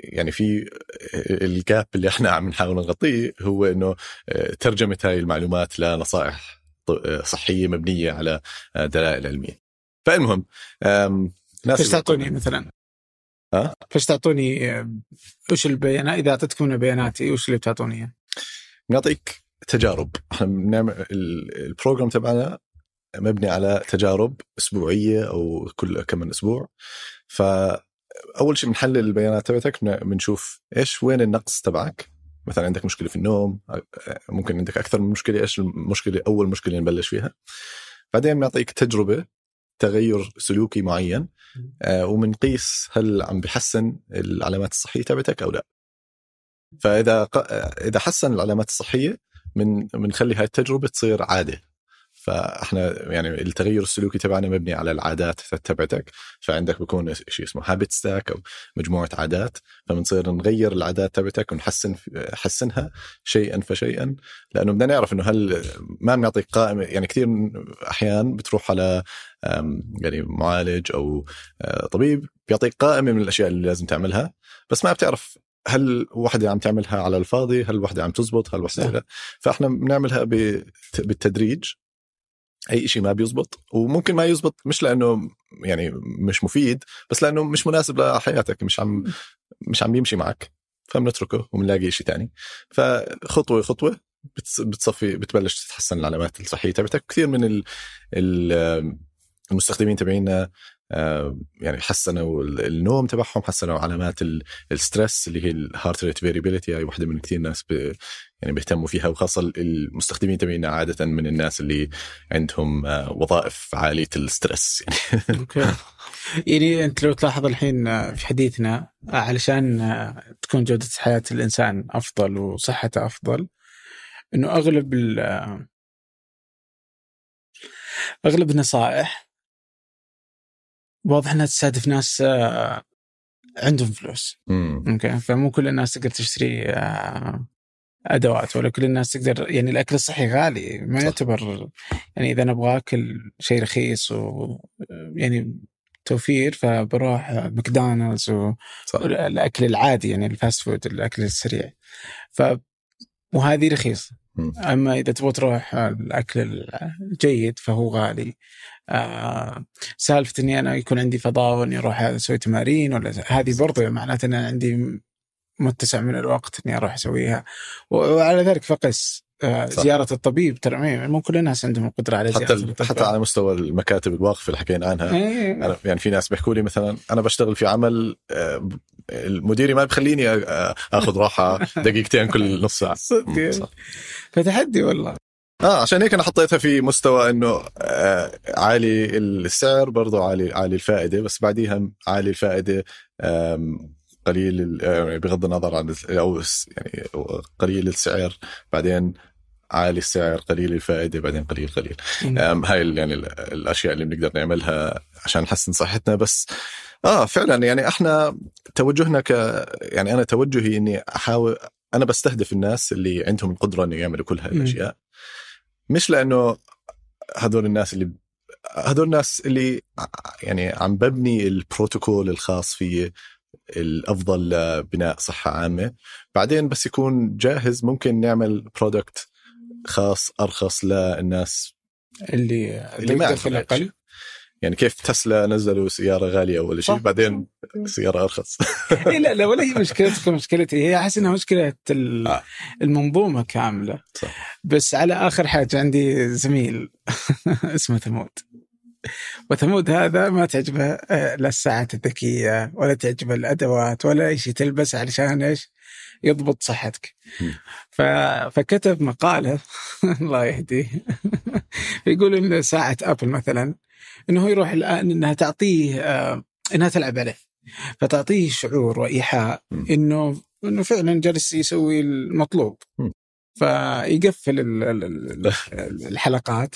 يعني في ال gap اللي إحنا عم نحاول نغطيه هو إنه ترجمة هاي المعلومات لنصائح صحية مبنية على دلائل علمية فالمهم ناس فايش تعطوني مثلا؟ ها؟ فايش تعطوني وش البيانات إذا أعطيتكم بياناتي وش اللي بتعطوني إياه؟ بنعطيك تجارب إحنا بنعمل ال- البروجرام تبعنا مبني على تجارب أسبوعية أو كل كم من أسبوع. فأول شيء بنحلل البيانات تبعتك بن- بنشوف إيش وين النقص تبعك. مثلا عندك مشكلة في النوم ممكن عندك أكثر من مشكلة إيش المشكلة أول مشكلة نبلش فيها. بعدين بنعطيك تجربة تغير سلوكي معين آه، ومنقيس هل عم بحسن العلامات الصحية تبعتك أو لا. فإذا إذا حسن العلامات الصحية من بنخلي هاي التجربة تصير عادة. فاحنا يعني التغير السلوكي تبعنا مبني على العادات تبعتك. فعندك بكون شيء اسمه habit stack أو مجموعة عادات. فبنصير نغير العادات تبعتك ونحسن حسنها شيئا فشيئا. لأنه بدنا نعرف إنه هل ما بنعطيك قائمة يعني كثير من احيان بتروح على يعني معالج أو آه، طبيب بيعطيك قائمة من الأشياء اللي لازم تعملها بس ما بتعرف هل وحدة عم تعملها على الفاضي هل وحدة عم تزبط هل وحدة لا. فإحنا بنعملها بالتدريج. أي شيء ما بيزبط وممكن ما يزبط مش لأنه يعني مش مفيد بس لأنه مش مناسب لحياتك مش عم مش عم يمشي معك فبنتركه وبنلاقي شيء ثاني فخطوة خطوة بتصفي بتبلش تتحسن العلامات الصحية تبعتك. كثير من المستخدمين تبعينا يعني حسنوا النوم تبعهم حسنوا علامات ال stress اللي هي ال heart rate variability هاي وحدة من كثير ناس يعني بيهتموا فيها وخاصة المستخدمين تبعينا عادة من الناس اللي عندهم آه، وظائف عالية ال stress. يعني okay. يعني أنت لو تلاحظ الحين آه، في حديثنا علشان تكون جودة حياة الإنسان أفضل وصحته أفضل إنه أغلب أغلب النصائح واضح إنها تستهدف ناس آه، عندهم فلوس. أوكي؟ فمو كل الناس تقدر تشتري آه، أدوات ولا كل الناس تقدر يعني الأكل الصحي غالي ما صح. يعتبر يعني إذا نبغى اكل شيء رخيص و يعني توفير فبروح ماكدونالدز والاكل العادي يعني ال fast food الأكل السريع. ف وهذه رخيصة. أما إذا تبغى تروح الأكل الجيد فهو غالي. آه سالفة إني أنا يكون عندي فضاء وإني أروح أسوي تمارين ولا هذه برضو معناته إن عندي متسع من الوقت إني أروح أسويها. وعلى ذلك فقس آه زيارة الطبيب ترى مو كل الناس عندهم القدرة على زيارة حتى الطبيب. حتى على مستوى المكاتب الواقفة اللي حكينا عنها. إيه. أنا يعني في ناس بيحكوا لي مثلا أنا بشتغل في عمل آه المديري ما بخليني آخذ راحة دقيقتين كل نص ساعة. صدق. فتحدي والله. آه عشان هيك أنا حطيتها في مستوى إنه آه عالي السعر برضه عالي عالي الفائدة بس بعديها عالي الفائدة قليل يعني بغض النظر عن أو يعني قليل السعر بعدين عالي السعر قليل الفائدة بعدين قليل قليل. هاي يعني الأشياء اللي بنقدر نعملها عشان نحسن صحتنا بس آه فعلا يعني إحنا توجهنا ك يعني أنا توجهي إني احاول أنا بستهدف الناس اللي عندهم القدرة إنه يعملوا كل هاي الأشياء. مش لأنه هذول الناس اللي هذول الناس اللي يعني عم ببني البروتوكول الخاص فيه الأفضل لبناء صحة عامة. بعدين بس يكون جاهز ممكن نعمل برودكت خاص أرخص للناس اللي اللي ما أقل يعني كيف تسلا نزلوا سيارة غالية أول شيء بعدين سيارة أرخص إيه لا لا ولا هي مشكلتكم مشكلتي هي أحس إنها مشكلة آه. المنظومة كاملة صح. بس على آخر حاجة عندي زميل اسمه ثمود وثمود هذا ما تعجبه آه، لا الساعات الذكية ولا تعجبه الأدوات ولا أي شيء تلبس علشان إيش؟ يضبط صحتك. ف... فكتب مقالة الله يهديه يقول إن ساعة أبل مثلا إنه يروح الآن إنها تعطيه آه إنها تلعب عليه. فتعطيه شعور وإيحاء إنه إنه فعلا جالس يسوي المطلوب. فيقفل الحلقات.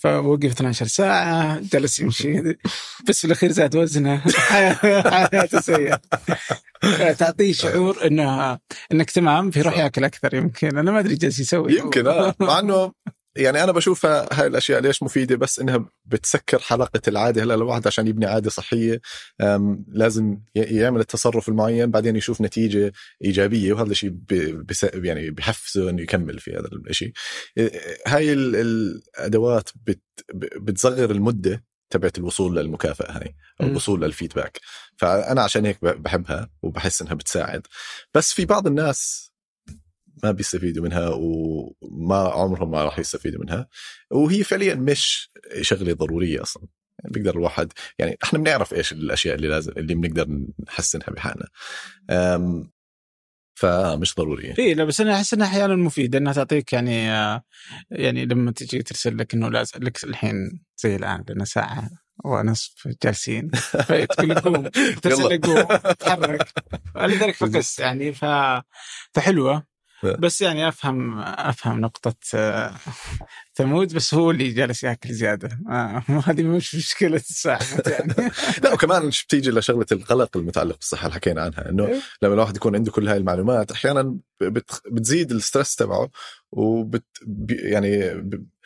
فوقف 12 ساعة جلس يمشي. بس في الأخير زاد وزنه. حياته سيئة. تعطيه شعور إنه إنك تمام فيروح ياكل أكثر يمكن. أنا ما أدري جالس يسوي. يمكن آه. مع إنه يعني أنا بشوفها هاي الأشياء ليش مفيدة؟ بس إنها بتسكر حلقة العادة. هلأ الواحد عشان يبني عادة صحية لازم يعمل التصرف المعين بعدين يشوف نتيجة إيجابية وهذا الشيء يعني بحفزه إنه يكمل في هذا الشيء هاي الأدوات بتصغر المدة تبعت الوصول للمكافأة هاي أو الوصول للفيدباك. فأنا عشان هيك بحبها وبحس إنها بتساعد. بس في بعض الناس ما بيستفيدوا منها وما عمرهم ما راح يستفيدوا منها. وهي فعليا مش شغلة ضرورية أصلا. يعني بيقدر الواحد يعني إحنا بنعرف إيش الأشياء اللي لازم اللي بنقدر نحسنها بحالنا. فمش ضرورية. اي لا بس أنا أحس إنها أحيانا مفيدة إنها تعطيك يعني يعني لما تجي ترسل لك إنه لازم لك الحين زي الآن لنا ساعة ونصف جالسين. فتقول قوم ترسل قوم تحرك لذلك فقس يعني ف... فحلوة. بس يعني أفهم أفهم نقطة آه، ثمود بس هو اللي جالس ياكل زيادة. آه هذه مش مشكلة الساعة يعني. لا وكمان بتيجي لشغلة القلق المتعلق بالصحة اللي حكينا عنها إنه إيه. لما الواحد يكون عنده كل هاي المعلومات أحيانا بتزيد ال stress تبعه وبت يعني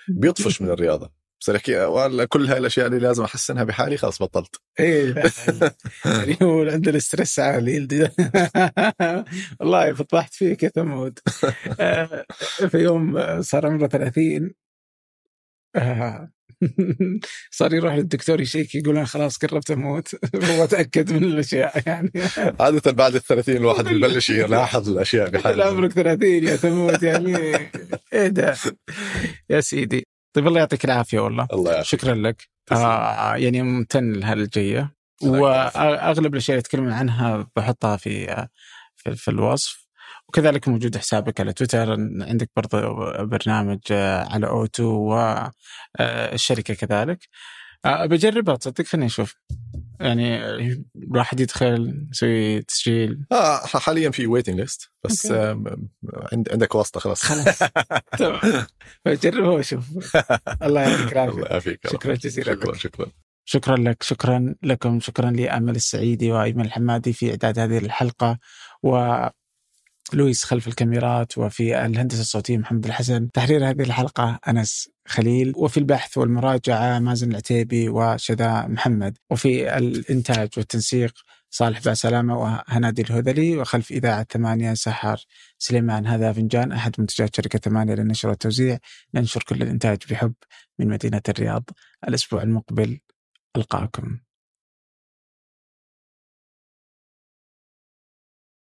بيطفش من الرياضة. بس الحكي والله كل هاي الأشياء اللي لازم أحسنها بحالي خلاص بطلت. إيه. يعني هو عندنا stress عالي والله فطحت فيك يا ثمود. آه، في يوم صار عمره 30 آه، صار يروح للدكتور يشيك يقول أنا خلاص قربت أموت. هو تأكد من الأشياء يعني. عادة بعد ال 30 الواحد ببلش يلاحظ الأشياء بحاله. عمرك 30 يا ثمود يعني. إيه ده. يا سيدي. طيب الله يعطيك العافية والله. الله يعافيك. شكرا لك. آه يعني ممتن لهالجية. وأغلب الأشياء اللي تكلمنا عنها بحطها في في, في الوصف. وكذلك موجود حسابك على تويتر. عندك برضه برنامج على أوتو والشركة كذلك. بجربها تصدق خليني أشوف. يعني الواحد يدخل يسوي تسجيل. آه حاليا في waiting list بس عند عندك واسطة خلاص. خلاص. تمام جربه وشوف. الله يعطيك العافية. الله يعافيك. شكرا جزيلا شكرا لك. شكرا. شكرا لك. شكرا لكم. شكرا لأمل السعيدي وأيمن الحمادي في إعداد هذه الحلقة و لويس خلف الكاميرات وفي الهندسة الصوتية محمد الحسن. تحرير هذه الحلقة أنس. خليل وفي البحث والمراجعة مازن العتيبي وشذا محمد وفي الإنتاج والتنسيق صالح باسلامة وهنادي الهذلي وخلف إذاعة ثمانية سحر سليمان. هذا فنجان أحد منتجات شركة ثمانية للنشر والتوزيع. ننشر كل الإنتاج بحب من مدينة الرياض. الأسبوع المقبل ألقاكم.